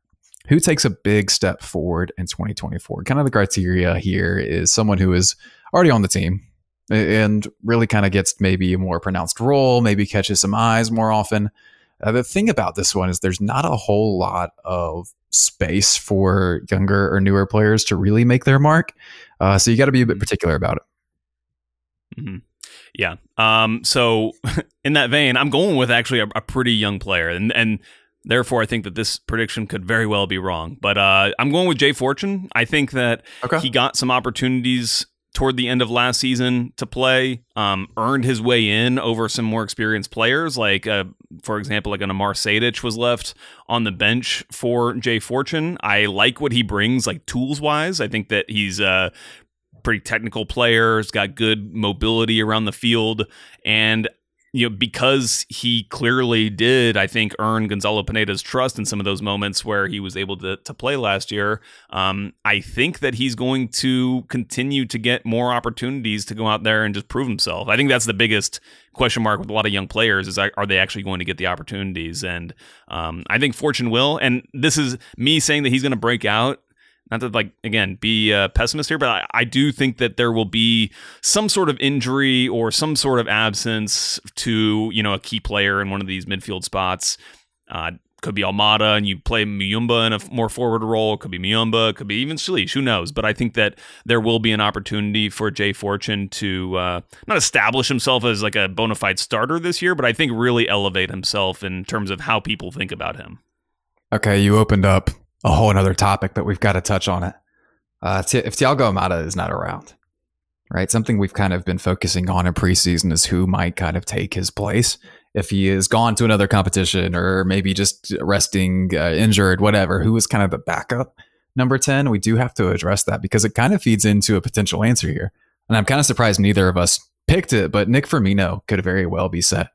who takes a big step forward in 2024. Kind of the criteria here is someone who is already on the team and really kind of gets maybe a more pronounced role, maybe catches some eyes more often. Uh, the thing about this one is there's not a whole lot of space for younger or newer players to really make their mark. Uh, so you got to be a bit particular about it. Mm-hmm. Yeah. Um, so <laughs> in that vein, I'm going with actually a, a, pretty young player, and and therefore I think that this prediction could very well be wrong. But uh, I'm going with Jay Fortune. I think that okay. he got some opportunities toward the end of last season to play, um, earned his way in over some more experienced players. Like, uh, for example, like an Amar Sejdic was left on the bench for Jay Fortune. I like what he brings, like tools wise. I think that he's a pretty technical player, He's got good mobility around the field, and you know, because he clearly did, I think, earn Gonzalo Pineda's trust in some of those moments where he was able to, to play last year. Um, I think that he's going to continue to get more opportunities to go out there and just prove himself. I think that's the biggest question mark with a lot of young players is are they actually going to get the opportunities? And um, I think Fortune will. And this is me saying that he's going to break out not to like again be a pessimist here, but I, I, do think that there will be some sort of injury or some sort of absence to you know a key player in one of these midfield spots. Uh, could be Almada and you play Muyumba in a more forward role. Could be Muyumba. Could be even Slisz. Who knows? But I think that there will be an opportunity for Jay Fortune to uh, not establish himself as like a bona fide starter this year, but I think really elevate himself in terms of how people think about him. Okay, you opened up a whole another topic, but we've got to touch on it. Uh, if Thiago Almada is not around, right? Something we've kind of been focusing on in preseason is who might kind of take his place if he is gone to another competition or maybe just resting, uh, injured, whatever. Who is kind of the backup? number 10, we do have to address that because it kind of feeds into a potential answer here. And I'm kind of surprised neither of us picked it, but Nick Firmino could very well be set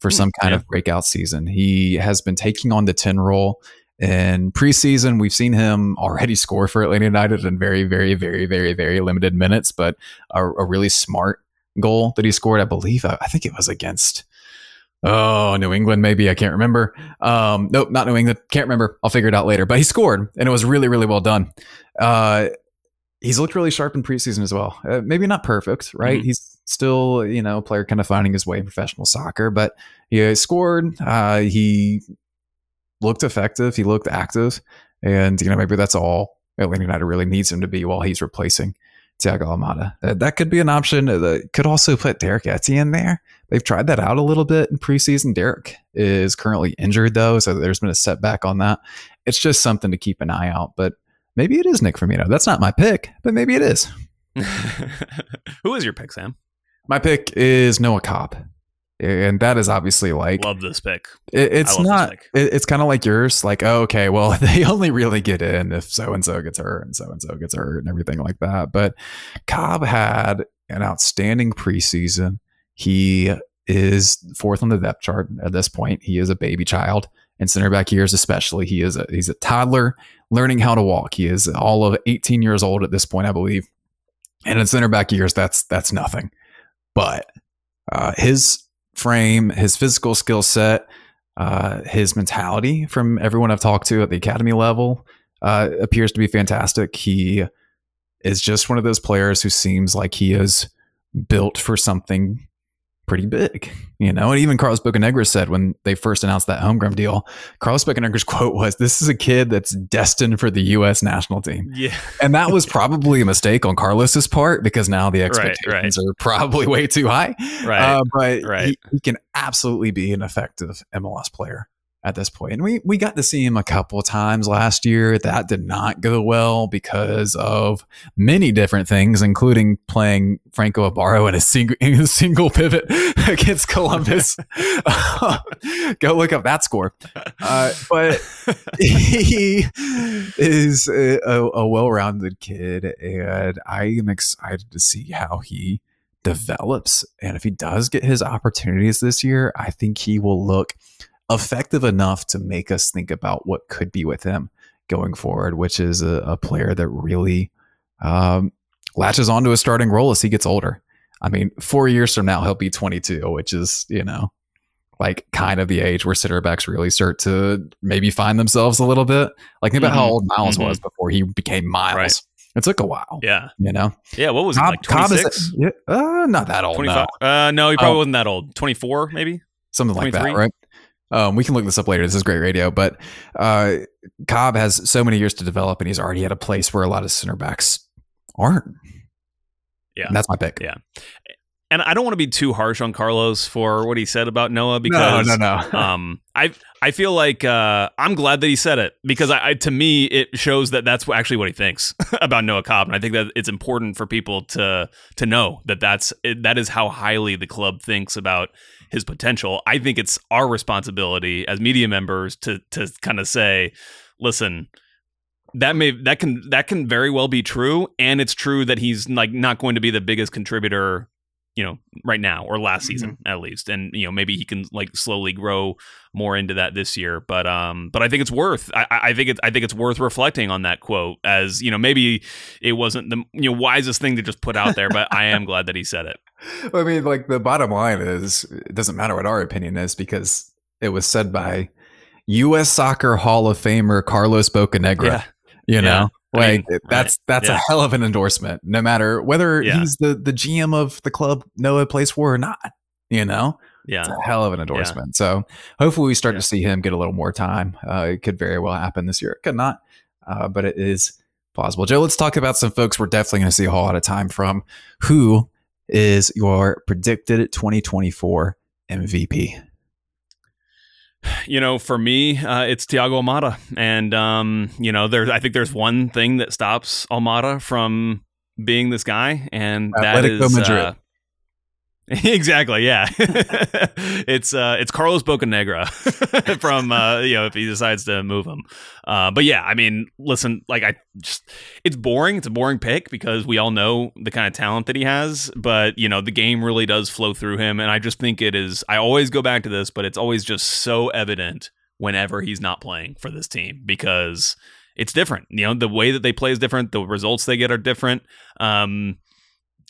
for some kind yeah. of breakout season. He has been taking on the 10 role in preseason. We've seen him already <laughs> score for Atlanta United in very, very, very, very, very limited minutes, but a, a really smart goal that he scored. I believe, I, I think it was against. Oh, New England, maybe I can't remember. Um, nope, not New England. Can't remember. I'll figure it out later. But he scored, and it was really, really well done. Uh, he's looked really sharp in preseason as well. Uh, maybe not perfect, right? Mhm. He's still, you know, a player kind of finding his way in professional soccer, but he scored. Uh, he looked effective. He looked active, and you know maybe that's all Atlanta United really needs him to be while he's replacing Thiago Almada. Uh, that could be an option. Uh, could also put Derrick Etienne there. They've tried that out a little bit in preseason. Derek is currently injured though, so there's been a setback on that. It's just something to keep an eye out, but. Maybe it is Nick Firmino. That's not my pick, but maybe it is. <laughs> Who is your pick, Sam? My pick is Noah Cobb, and that is obviously like Love this pick. it, it's I love this not. It, it's kind of like yours. Like, oh, okay, well, <laughs> they only really get in if so and so gets hurt and so and so gets hurt and everything like that. But Cobb had an outstanding preseason. He is fourth on the depth chart at this point. He is a baby child in center back years, especially. He is a he's a toddler learning how to walk. He is all of 18 years old at this point, I believe. And in center back years, that's that's nothing. But uh, his frame, his physical skill set, uh, his mentality from everyone I've talked to at the academy level uh, appears to be fantastic. He is just one of those players who seems like he is built for something pretty big, you know. And even Carlos Bocanegra said when they first announced that homegrown deal, Carlos Bocanegra's <laughs> quote was, "This is a kid that's destined for the U.S. national team." Yeah. And that was probably a mistake on Carlos's part because now the Right, expectations are probably way too high. Right. Uh, but right. He, he can absolutely be an effective MLS player at this point. And we, we got to see him a couple times last year. That did not go well because of many different things, including playing Franco Ibarra in a single, pivot <laughs> against Columbus. <laughs> Go look up that score. Uh, but he is a, a well-rounded kid, and I am excited to see how he develops. And if he does get his opportunities this year, I think he will look effective enough to make us think about what could be with him going forward, which is a, a player that really um, latches onto a starting role as he gets older. I mean, four years from now, he'll be 22, which is, you know, like kind of the age where center backs really start to maybe find themselves a little bit. Like think about how Mhm. old Miles Mhm. was before he became Miles. Right. It took a while. Yeah. You know, Yeah. What was it? Cobb- Like Cobb is- 26? uh, not that old. 25? No. Uh, no, he probably Oh. wasn't that old. 24, maybe? something like that, right? Um, we can look this up later. This is great radio, but uh, Cobb has so many years to develop, and he's already at a place where a lot of center backs aren't. Yeah. And that's my pick. Yeah. And I don't want to be too harsh on Carlos for what he said about Noah because no, no, <laughs> no. um, I I feel like uh, I'm glad that he said it because I, I to me it shows that that's actually what he thinks <laughs> about Noah Cobb, and I think that it's important for people to to know that that's it, that is how highly the club thinks about his potential. I think it's our responsibility as media members to to kind of say, listen. That may that can that can very well be true, and it's true that he's like not going to be the biggest contributor you know right now or last season at least and you know maybe he can like slowly grow more into that this year but um but i think it's worth i i think it's i think it's worth reflecting on that quote as you know maybe it wasn't the you know wisest thing to just put out there but i am glad that he said it <laughs> I mean, like the bottom line is, it doesn't matter what our opinion is because it was said by U.S. Soccer Hall of Famer Carlos Bocanegra. You know, I like mean, that's that's yeah. a hell of an endorsement. No matter whether Yeah. he's the the GM of the club Noah plays for or not. You know, yeah it's a hell of an endorsement. So hopefully we start Yeah. to see him get a little more time. Uh, it could very well happen this year. It could not, uh, but it is possible. Joe, let's talk about some folks we're definitely going to see a whole lot of time from. Who is your predicted 2024 MVP? You know, for me, uh, it's Thiago Almada, and um, you know, there's I think there's one thing that stops Almada from being this guy, and that Atletico is Madrid. uh, <laughs> exactly. Yeah, <laughs> it's uh, it's Carlos Bocanegra <laughs> from uh, you know if he decides to move him. Uh, but yeah, I mean, listen, like I just it's boring. It's a boring pick because we all know the kind of talent that he has. But you know, the game really does flow through him, and I just think it is. I always go back to this, but it's always just so evident whenever he's not playing for this team because it's different. You know, the way that they play is different. The results they get are different. Um,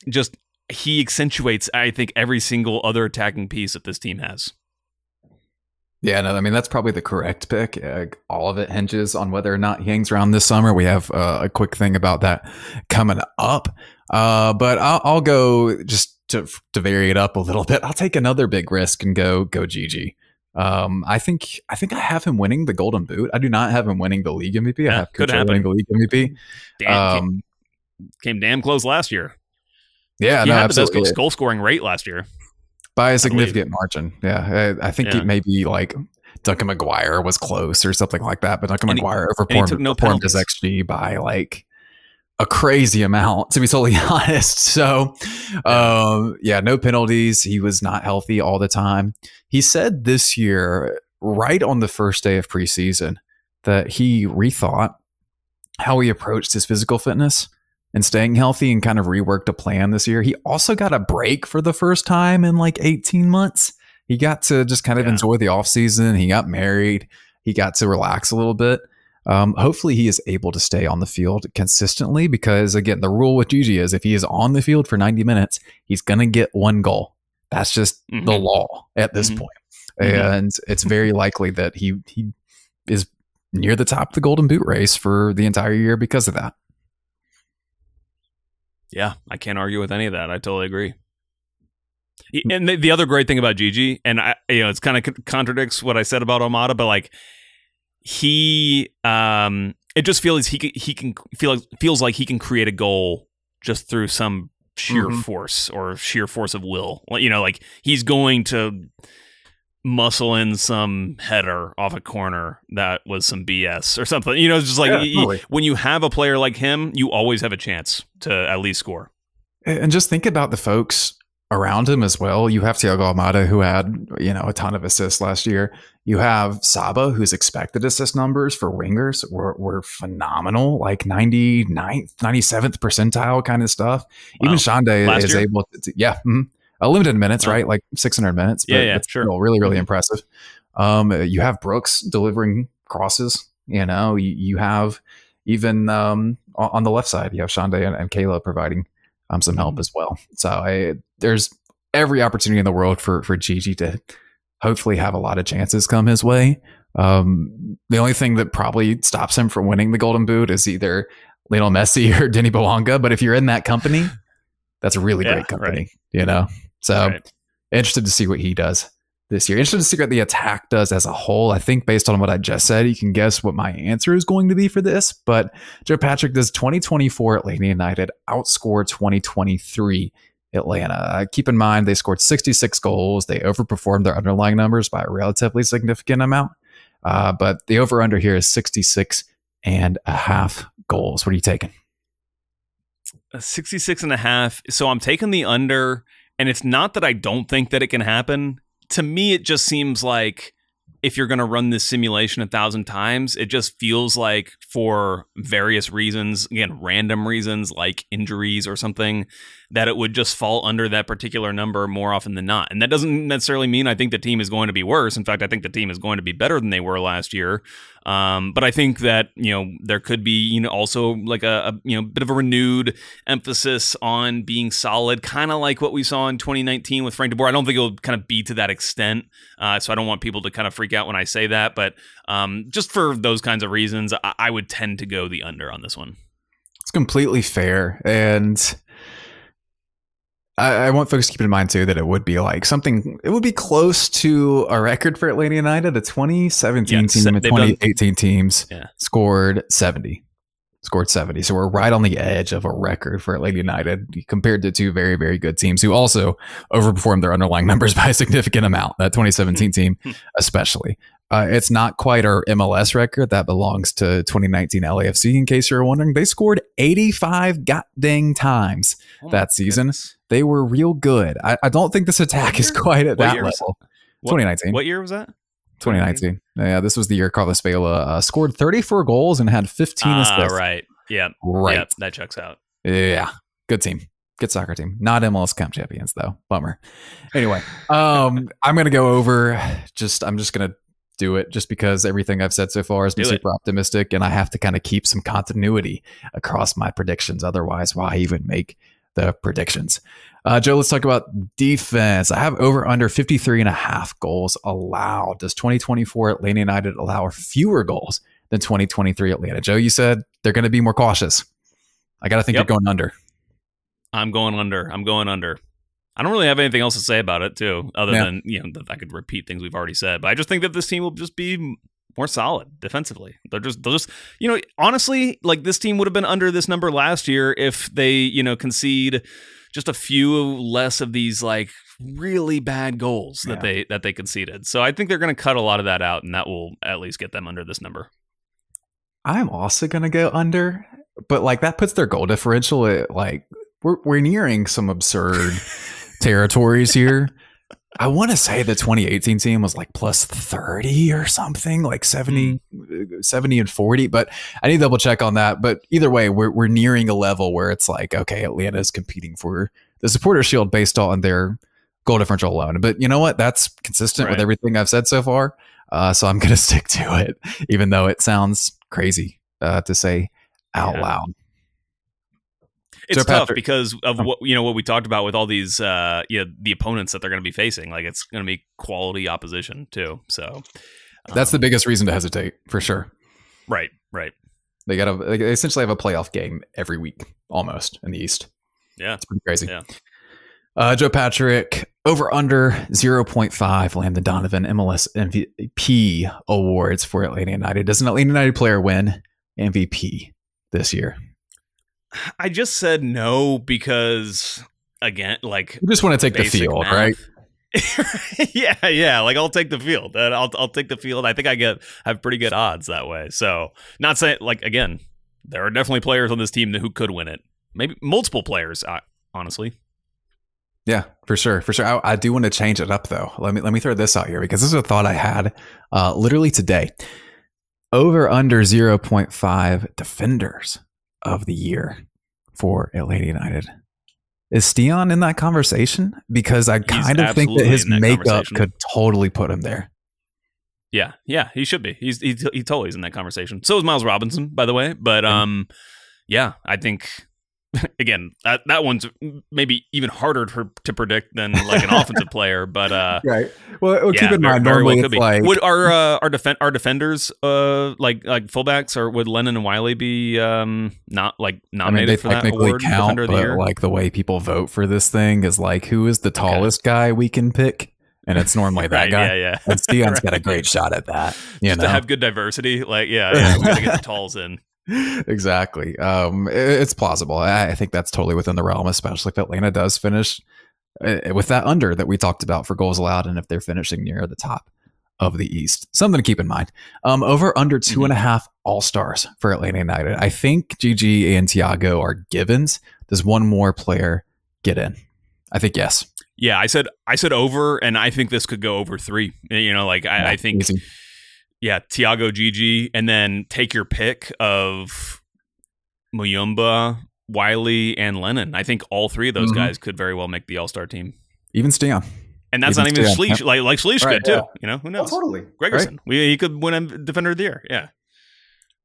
just he accentuates, I think, every single other attacking piece that this team has. Yeah, no, I mean that's probably the correct pick. Uh, all of it hinges on whether or not he hangs around this summer. We have uh, a quick thing about that coming up, uh, but I'll, I'll, go just to to vary it up a little bit. I'll take another big risk and go go GG. Um, I think I think I have him winning the Golden Boot. I do not have him winning the league MVP. Yeah, I have could happen. winning the league MVP. Damn, um, came, came damn close last year. Yeah, he no, had absolutely. the best goal scoring rate last year by a significant margin. Yeah, I, I think yeah. it may be like Duncan McGuire was close or something like that, but Duncan and McGuire he, overperformed no performed his XG by like a crazy amount, to be totally <laughs> honest. So, um, yeah, no penalties. He was not healthy all the time. He said this year, right on the first day of preseason, that he rethought how he approached his physical fitness and staying healthy and kind of reworked a plan this year. He also got a break for the first time in like 18 months. He got to just kind of yeah. enjoy the off season. He got married. He got to relax a little bit. Um, hopefully, he is able to stay on the field consistently because, again, the rule with Gigi is if he is on the field for 90 minutes, he's going to get one goal. That's just mm-hmm. the law at this mm-hmm. point. Mm-hmm. And it's very likely that he, he is near the top of the Golden Boot race for the entire year because of that. Yeah, I can't argue with any of that. I totally agree. And the, the other great thing about Gigi, and I, you know, it's kind of contradicts what I said about Almada, but like he, um, it just feels he he can feel feels like he can create a goal just through some sheer mm-hmm. force or sheer force of will. You know, like he's going to muscle in some header off a corner that was some BS or something. You know, it's just like yeah, when you have a player like him, you always have a chance to at least score. And just think about the folks around him as well. You have Thiago Almada, who had, you know, a ton of assists last year. You have Saba, whose expected assist numbers for wingers were, were phenomenal, like 99th, 97th percentile kind of stuff. Wow. Even Xande is year? able to, yeah, mm-hmm a limited minutes, right? Like 600 minutes. But yeah, yeah, sure. Really, really mm-hmm. impressive. Um, you have Brooks delivering crosses. You know, you, you have even um, on the left side, you have Xande and, and Caleb providing um, some help mm-hmm. as well. So I, there's every opportunity in the world for for Gigi to hopefully have a lot of chances come his way. Um, the only thing that probably stops him from winning the Golden Boot is either Lionel Messi <laughs> or Denis Bouanga. But if you're in that company, that's a really yeah, great company. Right. You know, so right. interested to see what he does this year. Interested to see what the attack does as a whole. I think based on what I just said, you can guess what my answer is going to be for this. But Joe Patrick does 2024 Atlanta United outscore 2023 Atlanta. Uh, keep in mind they scored 66 goals. They overperformed their underlying numbers by a relatively significant amount. Uh, but the over under here is 66 and a half goals. What are you taking? 66 and a half. So I'm taking the under and it's not that I don't think that it can happen. To me, it just seems like if you're going to run this simulation a thousand times, it just feels like for various reasons, again, random reasons like injuries or something, that it would just fall under that particular number more often than not. And that doesn't necessarily mean I think the team is going to be worse. In fact, I think the team is going to be better than they were last year. Um, but I think that you know there could be you know also like a, a you know bit of a renewed emphasis on being solid, kind of like what we saw in 2019 with Frank De Boer. I don't think it'll kind of be to that extent, uh, so I don't want people to kind of freak out when I say that. But um, just for those kinds of reasons, I, I would tend to go the under on this one. It's completely fair, and I, I, want folks to keep in mind too that it would be like something. It would be close to a record for Atlanta United. The 2017 yeah, team and 2018 done, teams yeah. scored 70. Scored 70. So we're right on the edge of a record for Atlanta United compared to two very, very good teams who also overperformed their underlying <laughs> numbers by a significant amount. That 2017 team, especially. Uh, it's not quite our MLS record that belongs to 2019 LAFC. In case you're wondering, they scored 85 goddamn times Oh that season. goodness. They were real good. I, I don't think this attack is quite at What that level. What- 2019. What year was that? 2019. Yeah, this was the year Carlos Vela uh, scored 34 goals and had 15 Ah, assists. right. Yeah. Right. Yep, that checks out. Yeah. Good team. Good soccer team. Not MLS Cup champions though. Bummer. Anyway, um, <laughs> I'm gonna go over. Just I'm just gonna do it just because everything I've said so far has been Do it. super optimistic, and I have to kind of keep some continuity across my predictions. Otherwise, why even make the predictions? Uh, Joe, let's talk about defense. I have over under 53 and a half goals allowed. Does 2024 Atlanta United allow fewer goals than 2023 Atlanta? Joe, you said they're going to be more cautious. I got to think Yep. you're going under. I'm going under. I'm going under. I don't really have anything else to say about it, too, other Yeah. than you know that I could repeat things we've already said. But I just think that this team will just be more solid defensively. They're just they'll just you know honestly like this team would have been under this number last year if they you know concede just a few less of these like really bad goals that Yeah. they that they conceded. So I think they're going to cut a lot of that out, and that will at least get them under this number. I'm also gonna go under, but like that puts their goal differential at like we're we're nearing some absurd <laughs> territories here. I want to say the 2018 team was like plus 30 or something, like 70, 70 and 40, but I need to double check on that. But either way, we're we're nearing a level where it's like, okay, Atlanta is competing for the supporter shield based on their goal differential alone. But you know what? That's consistent with everything I've said so far. Uh, so I'm gonna <laughs> stick to it, even though it sounds crazy uh, to say out Yeah. loud. It's So, tough Patrick- because of Oh. what you know what we talked about with all these uh you know, the opponents that they're going to be facing. Like it's going to be quality opposition too. So That's the um, biggest reason to hesitate for sure. right, right. They got to they essentially have a playoff game every week almost in the East. Yeah. It's pretty crazy. Yeah. Uh, Joe Patrick over under 0.5 Landon Donovan MLS MVP awards for Atlanta United. Does an Atlanta United player win MVP this year? I just said no because again, like You just want to take the field, math. right? <laughs> yeah, yeah. Like I'll take the field. I'll I'll take the field. I think I get have pretty good odds that way. So not saying like again, there are definitely players on this team who could win it. Maybe multiple players. Honestly, Yeah, for sure, for sure. I, I do want to change it up though. Let me let me throw this out here because this is a thought I had uh, literally today. Over under zero point five defenders of the year for Atlanta United. Is Stian in that conversation? Because I kind of think that his that makeup could totally put him there. Yeah, yeah, he should be. He's he, he totally is in that conversation. So is Miles Robinson, by the way. But um, yeah, I think <laughs> again that that one's maybe even harder to, to predict than like an <laughs> offensive player. But uh, Right. Well, well yeah, keep in very- mind very well normally could it's like would our uh, our defend our defenders uh like like fullbacks or would Lennon and Wiley be um not like I mean, nominated they for that award count, of the like the way people vote for this thing is like, who is the tallest guy we can pick? And it's normally <laughs> that right, guy. yeah, yeah. And Stian's got a great shot at that. You Just know? to have good diversity, like yeah, yeah we gotta get the talls in. Exactly. Um, it- it's plausible. I I think that's totally within the realm, especially if Atlanta does finish uh, with that under that we talked about for goals allowed, and if they're finishing near the top of the East. Something to keep in mind. Um, over under two and a half All Stars for Atlanta United. I think GG and Thiago are givens. Does one more player get in? I think yes. Yeah, I said I said over, and I think this could go over three. You know, like I, Yeah, I think easy. Yeah, Thiago Gigi, and then take your pick of Muyumba, Wiley, and Lennon. I think all three of those Mhm. guys could very well make the All Star team. even Stian. And that's Even not even Stan, Slisz. Like like Slisz Right, could too. yeah. You know who knows? totally. Gregersen, we, he could win a Defender of the Year. Yeah,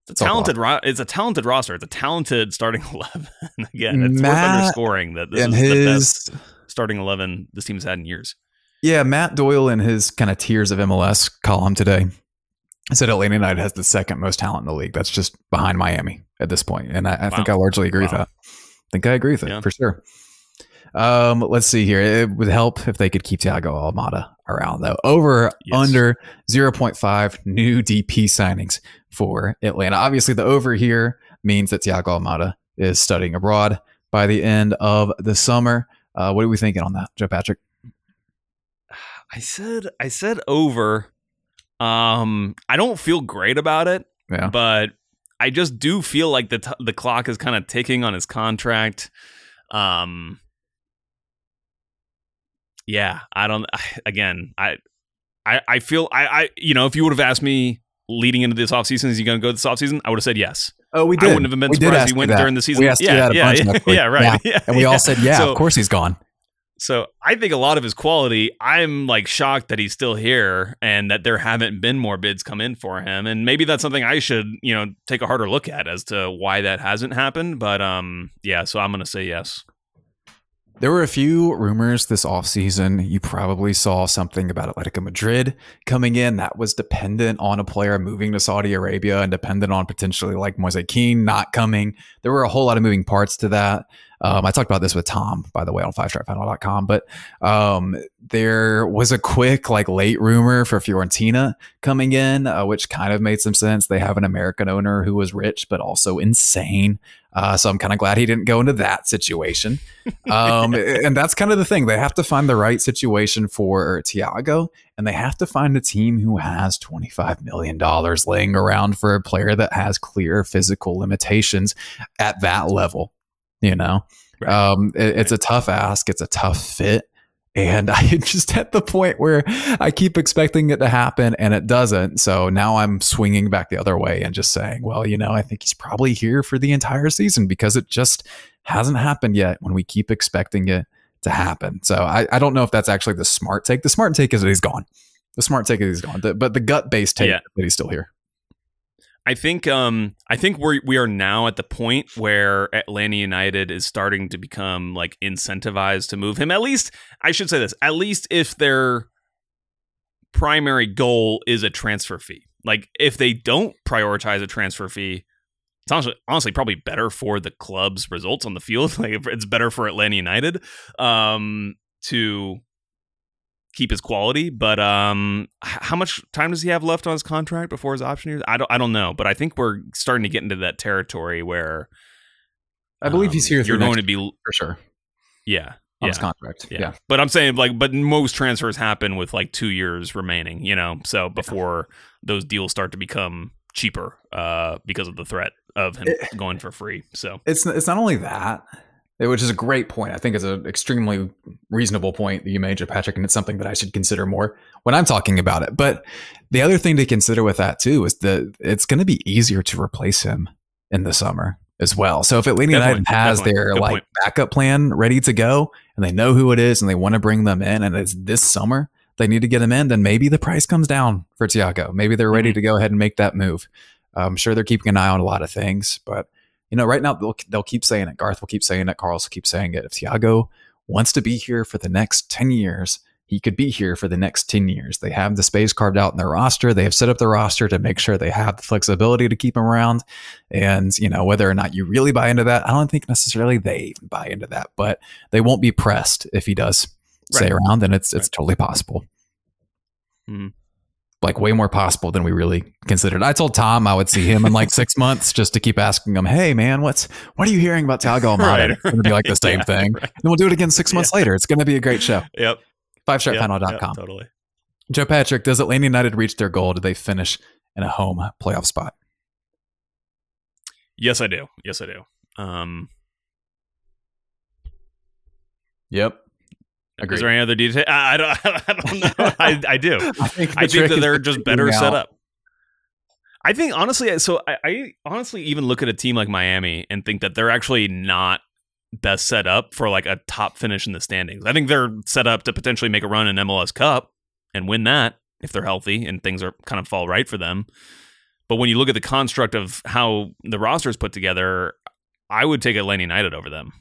it's a It's a lot. talented. Ro- it's a talented roster. It's a talented starting <laughs> eleven. Again, it's worth underscoring that this and is the best starting eleven this team's had in years. Yeah, Matt Doyle in his kind of tiers of MLS column today said Atlanta United has the second most talent in the league. That's just behind Miami at this point, and I, I think I largely agree with that. I think I agree with it Yeah. for sure. Um, let's see here. It would help if they could keep Thiago Almada around though. Over Yes. under 0.5 new DP signings for Atlanta. Obviously, the over here means that Thiago Almada is studying abroad by the end of the summer. Uh, what are we thinking on that, Joe Patrick? <sighs> I said I said over. Um, I don't feel great about it, Yeah. but I just do feel like the t- the clock is kind of ticking on his contract. Um, yeah, I don't. <sighs> Again, I, I, I feel I, I, you know, if you would have asked me leading into this offseason, is he going to go this offseason? I would have said yes. Oh, we did. I wouldn't have been We surprised ask he went during the season. We asked yeah, you that a yeah, bunch yeah, <laughs> yeah, right. Yeah, and we yeah. all said, yeah, So- of course he's gone. So I think a lot of his quality, I'm like shocked that he's still here and that there haven't been more bids come in for him. And maybe that's something I should, you know, take a harder look at as to why that hasn't happened. But um, yeah, so I'm gonna say yes. There were a few rumors this offseason. You probably saw something about Atletico Madrid coming in that was dependent on a player moving to Saudi Arabia and dependent on potentially like Moise Kean not coming. There were a whole lot of moving parts to that. Um, I talked about this with Tom, by the way, on fivestripefinal.com, but um, there was a quick, like, late rumor for Fiorentina coming in, uh, which kind of made some sense. They have an American owner who was rich, but also insane. Uh, so I'm kind of glad he didn't go into that situation. Um, and that's kind of the thing. They have to find the right situation for Thiago, and they have to find a team who has $25 million laying around for a player that has clear physical limitations at that level. You know, Right. um, it- it's a tough ask, it's a tough fit. And <laughs> I just at the point where I keep expecting it to happen and it doesn't. So now I'm swinging back the other way and just saying, well, you know, I think he's probably here for the entire season because it just hasn't happened yet when we keep expecting it to happen. So I, I don't know if that's actually the smart take. The smart take is that he's gone. The smart take is he's gone. The- but the gut based take Yeah. is that he's still here. I think um I think we we are now at the point where Atlanta United is starting to become like incentivized to move him. At least I should say this. At least if their primary goal is a transfer fee. Like if they don't prioritize a transfer fee, it's honestly, honestly probably better for the club's results on the field. <laughs> Like it's better for Atlanta United um to keep his quality. But um, how much time does he have left on his contract before his option years? I don't. I don't know. But I think we're starting to get into that territory where I believe he's um, here You're going to be. for sure Yeah. on Yeah. his contract. Yeah. yeah. But I'm saying like, but most transfers happen with like two years remaining. You know, so before those deals start to become cheaper, uh, because of the threat of him It- going for free. So it's it's not only that, which is a great point. I think it's an extremely reasonable point that you made, Patrick, and it's something that I should consider more when I'm talking about it. But the other thing to consider with that too is that it's going to be easier to replace him in the summer as well. So if Atlanta United has definitely. their Good like point. backup plan ready to go, and they know who it is, and they want to bring them in, and it's this summer. They need to get him in, then maybe the price comes down for Thiago. Maybe they're ready Mhm. to go ahead and make that move. I'm sure they're keeping an eye on a lot of things, but you know, right now they'll they'll keep saying it. Garth will keep saying it. Carlos will keep saying it. If Thiago wants to be here for the next ten years, he could be here for the next ten years. They have the space carved out in their roster. They have set up the roster to make sure they have the flexibility to keep him around. And you know, whether or not you really buy into that, I don't think necessarily they buy into that. But they won't be pressed if he does stay Right. around. And it's it's Right. totally possible. Mhm. Like way more possible than we really considered. I told Tom I would see him in like <laughs> six months just to keep asking him, "Hey man, what's what are you hearing about Thiago Almada?" Right, It's gonna be like the <laughs> same Yeah, thing. right. And we'll do it again six months later. It's gonna be a great show. Yep. Five Yep, com. yep, totally. Joe Patrick, does Atlanta United reach their goal? Did they finish in a home playoff spot? Yes, I do. Yes, I do. Um, Yep. Is there any other detail? I, I don't. <laughs> I don't know. I, I do. <laughs> I think, I think that they're just better set up. I think honestly, so I, I honestly even look at a team like Miami and think that they're actually not best set up for like a top finish in the standings. I think they're set up to potentially make a run in MLS Cup and win that if they're healthy and things are kind of fall right for them. But when you look at the construct of how the roster is put together, I would take Atlanta United over them.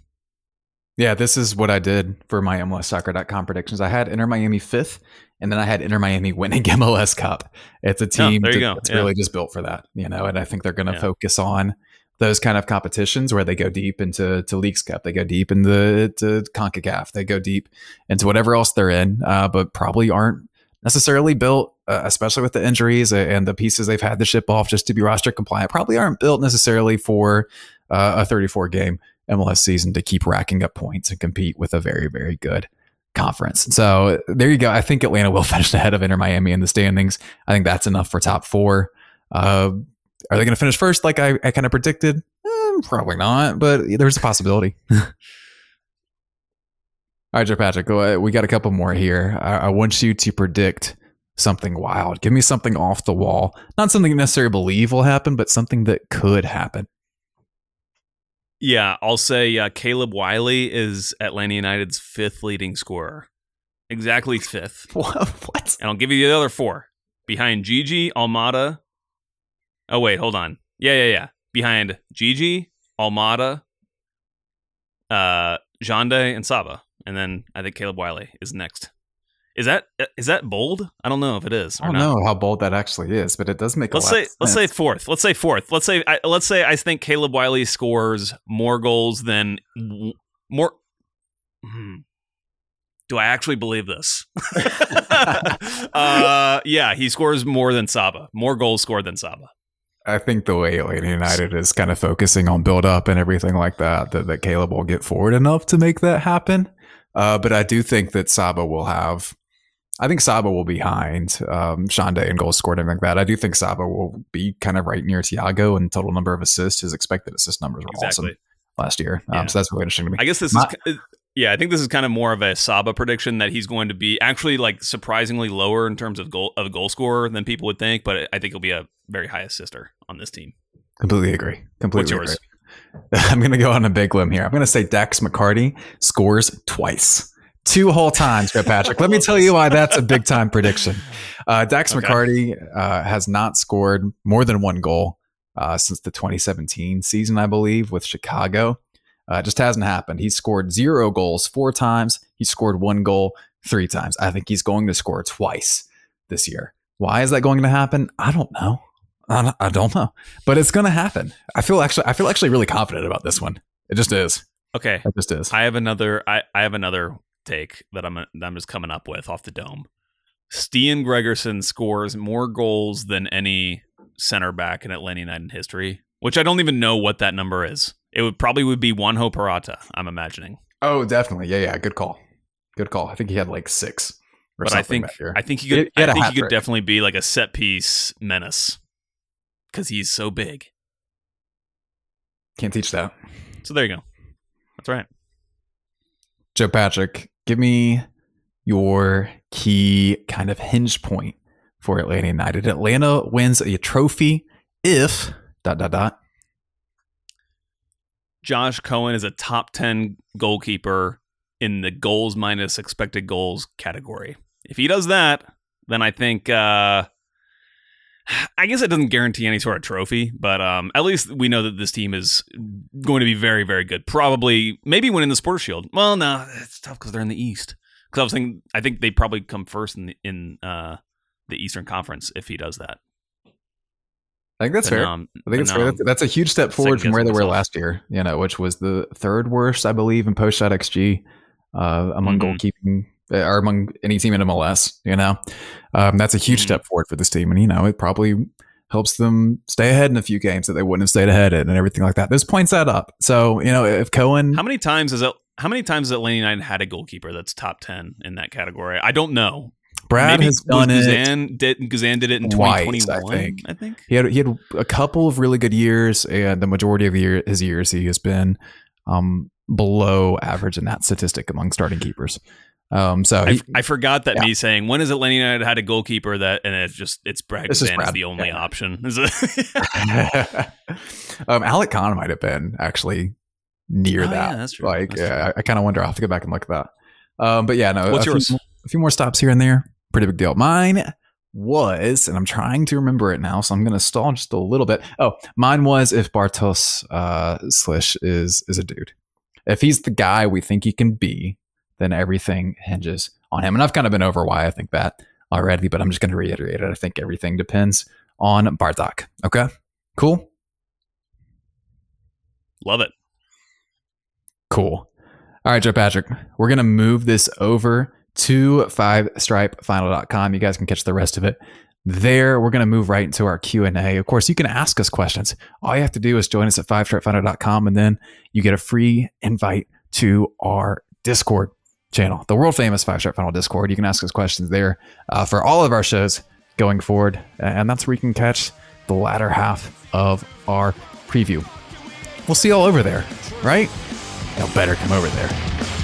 Yeah, this is what I did for my MLSsoccer.com predictions. I had Inter Miami fifth, and then I had Inter Miami <laughs> winning MLS Cup. It's a team there you that- go. that's Yeah. really just built for that, you know. And I think they're going to Yeah. focus on those kind of competitions where they go deep into to Leagues Cup, they go deep into to Concacaf, they go deep into whatever else they're in, uh, but probably aren't necessarily built, uh, especially with the injuries and the pieces they've had to ship off just to be roster compliant. Probably aren't built necessarily for uh, a 34 game MLS season to keep racking up points and compete with a very, very good conference. So there you go. I think Atlanta will <laughs> finish ahead of Inter Miami in the standings. I think that's enough for top four. Uh, are they going to finish first like I, I kind of predicted? Eh, probably not, but there's a possibility. <laughs> All right, Joe Patrick, we got a couple more here. I, I want you to predict something wild. Give me something off the wall. Not something you necessarily believe will happen, but something that could happen. Yeah, I'll say uh, Caleb Wiley is Atlanta United's fifth leading scorer. Exactly fifth. <laughs> what? And I'll give you the other four. Behind Gigi, Almada. Oh, wait, hold on. Yeah, yeah, yeah. Behind Gigi, Almada, uh, Jande, and Saba. And then I think Caleb Wiley is next. Is that is that bold? I don't know if it is. I don't not. know how bold that actually is, but it does make. Let's say let's say fourth. Let's say fourth. Let's say I, let's say I think Caleb Wiley scores more goals than more. Hmm. Do I actually believe this? <laughs> uh, yeah, he scores more than Saba. More goals scored than Saba. I think the way Atlanta United is kind of focusing on build up and everything like that, that, that Caleb will get forward enough to make that happen. Uh, but I do think that Saba will have I think Saba will be behind um, Xande in goals scored and like that. I do think Saba will be kind of right near Thiago in total number of assists. His expected assist numbers were exactly. awesome last year. Um, yeah. So that's really interesting to me. I guess this is. Yeah, I think this is kind of more of a Saba prediction that he's going to be actually like surprisingly lower in terms of goal of goal scorer than people would think, but I think he'll be a very high assister on this team. Completely agree. Completely What's yours? Agree. <laughs> I'm going to go on a big limb here. I'm going to say Dax McCarty scores twice two whole times, Joe Patrick. Let me tell you why that's a big time prediction. Uh, Dax okay. McCarty uh, has not scored more than one goal uh, since the 2017 season, I believe, with Chicago. Uh, it just hasn't happened. He scored zero goals four times. He scored one goal three times. I think he's going to score twice this year. Why is that going to happen? I don't know. I don't know, but it's going to happen. I feel actually, I feel actually really confident about this one. It just is. Okay, it just is. I have another. I, I have another take that I'm that I'm just coming up with off the dome. Stian Gregersen scores more goals than any center back in Atlanta United history, which I don't even know what that number is. It would probably would be Juanjo Purata. I'm imagining. Oh, definitely. Yeah, yeah. Good call. Good call. I think he had like six. but I think I think he could. He I think he could definitely be like a set piece menace because he's so big. Can't teach that. So there you go. That's right. Joe Patrick, give me your key kind of hinge point for Atlanta United. Atlanta wins a trophy if dot dot dot. Josh Cohen is a top 10 goalkeeper in the goals minus expected goals category. If he does that, then I think uh, I guess it doesn't guarantee any sort of trophy, but um, at least we know that this team is going to be very, very good. Probably, maybe winning the Supporters Shield. Well, no, it's tough because they're in the East. Because I was thinking, I think they probably come first in the, in uh, the Eastern Conference if he does that. I think that's but, fair. Um, I think it's fair. That's, that's, a huge step forward from where they were last year. You know, which was the third worst, I believe, in post shot xG uh, among mm-hmm. goalkeeping or among any team in MLS. You know, um, that's a huge mm-hmm. step forward for this team, and you know it probably helps them stay ahead in a few games that they wouldn't have stayed ahead in, and everything like that. Those points add up. So you know, if Cohen, how many times has it? How many times has Atlanta United had a goalkeeper that's top ten in that category? I don't know. Brad Maybe has done Guzan it. Did, Guzan did it in twenty twenty one. I think. I think he had he had a couple of really good years, and the majority of year, his years he has been um, below average in that statistic among starting keepers. Um, so he, I, forgot that yeah. me saying when has Atlanta United had a goalkeeper that and it's just it's Brad this is, is the only yeah. option. <laughs> <laughs> um, Alec Kann might have been actually near oh, that. Yeah, that's true. Like, that's yeah, true. I, I kind of wonder. I'll have to go back and look at that. Um, but yeah, no. What's a yours? Few, a few more stops here and there. Pretty big deal. Mine was, and I'm trying to remember it now, so I'm going to stall just a little bit. Oh, mine was if Bartosz uh, Slisz is is a dude. If he's the guy we think he can be, then everything hinges on him. And I've kind of been over why I think that already, but I'm just going to reiterate it. I think everything depends on Bartek. Okay, cool. Love it. Cool. All right, Joe Patrick, we're going to move this over to five stripe You guys can catch the rest of it there. We're going to move right into our Q&A. Of course, you can ask us questions. All you have to do is join us at five stripe and then you get a free invite to our Discord. Channel, the world famous Five Stripe Final Discord. You can ask us questions there uh, for all of our shows going forward, and that's where you can catch the latter half of our preview. We'll see you all over there, right? Y'all better come over there.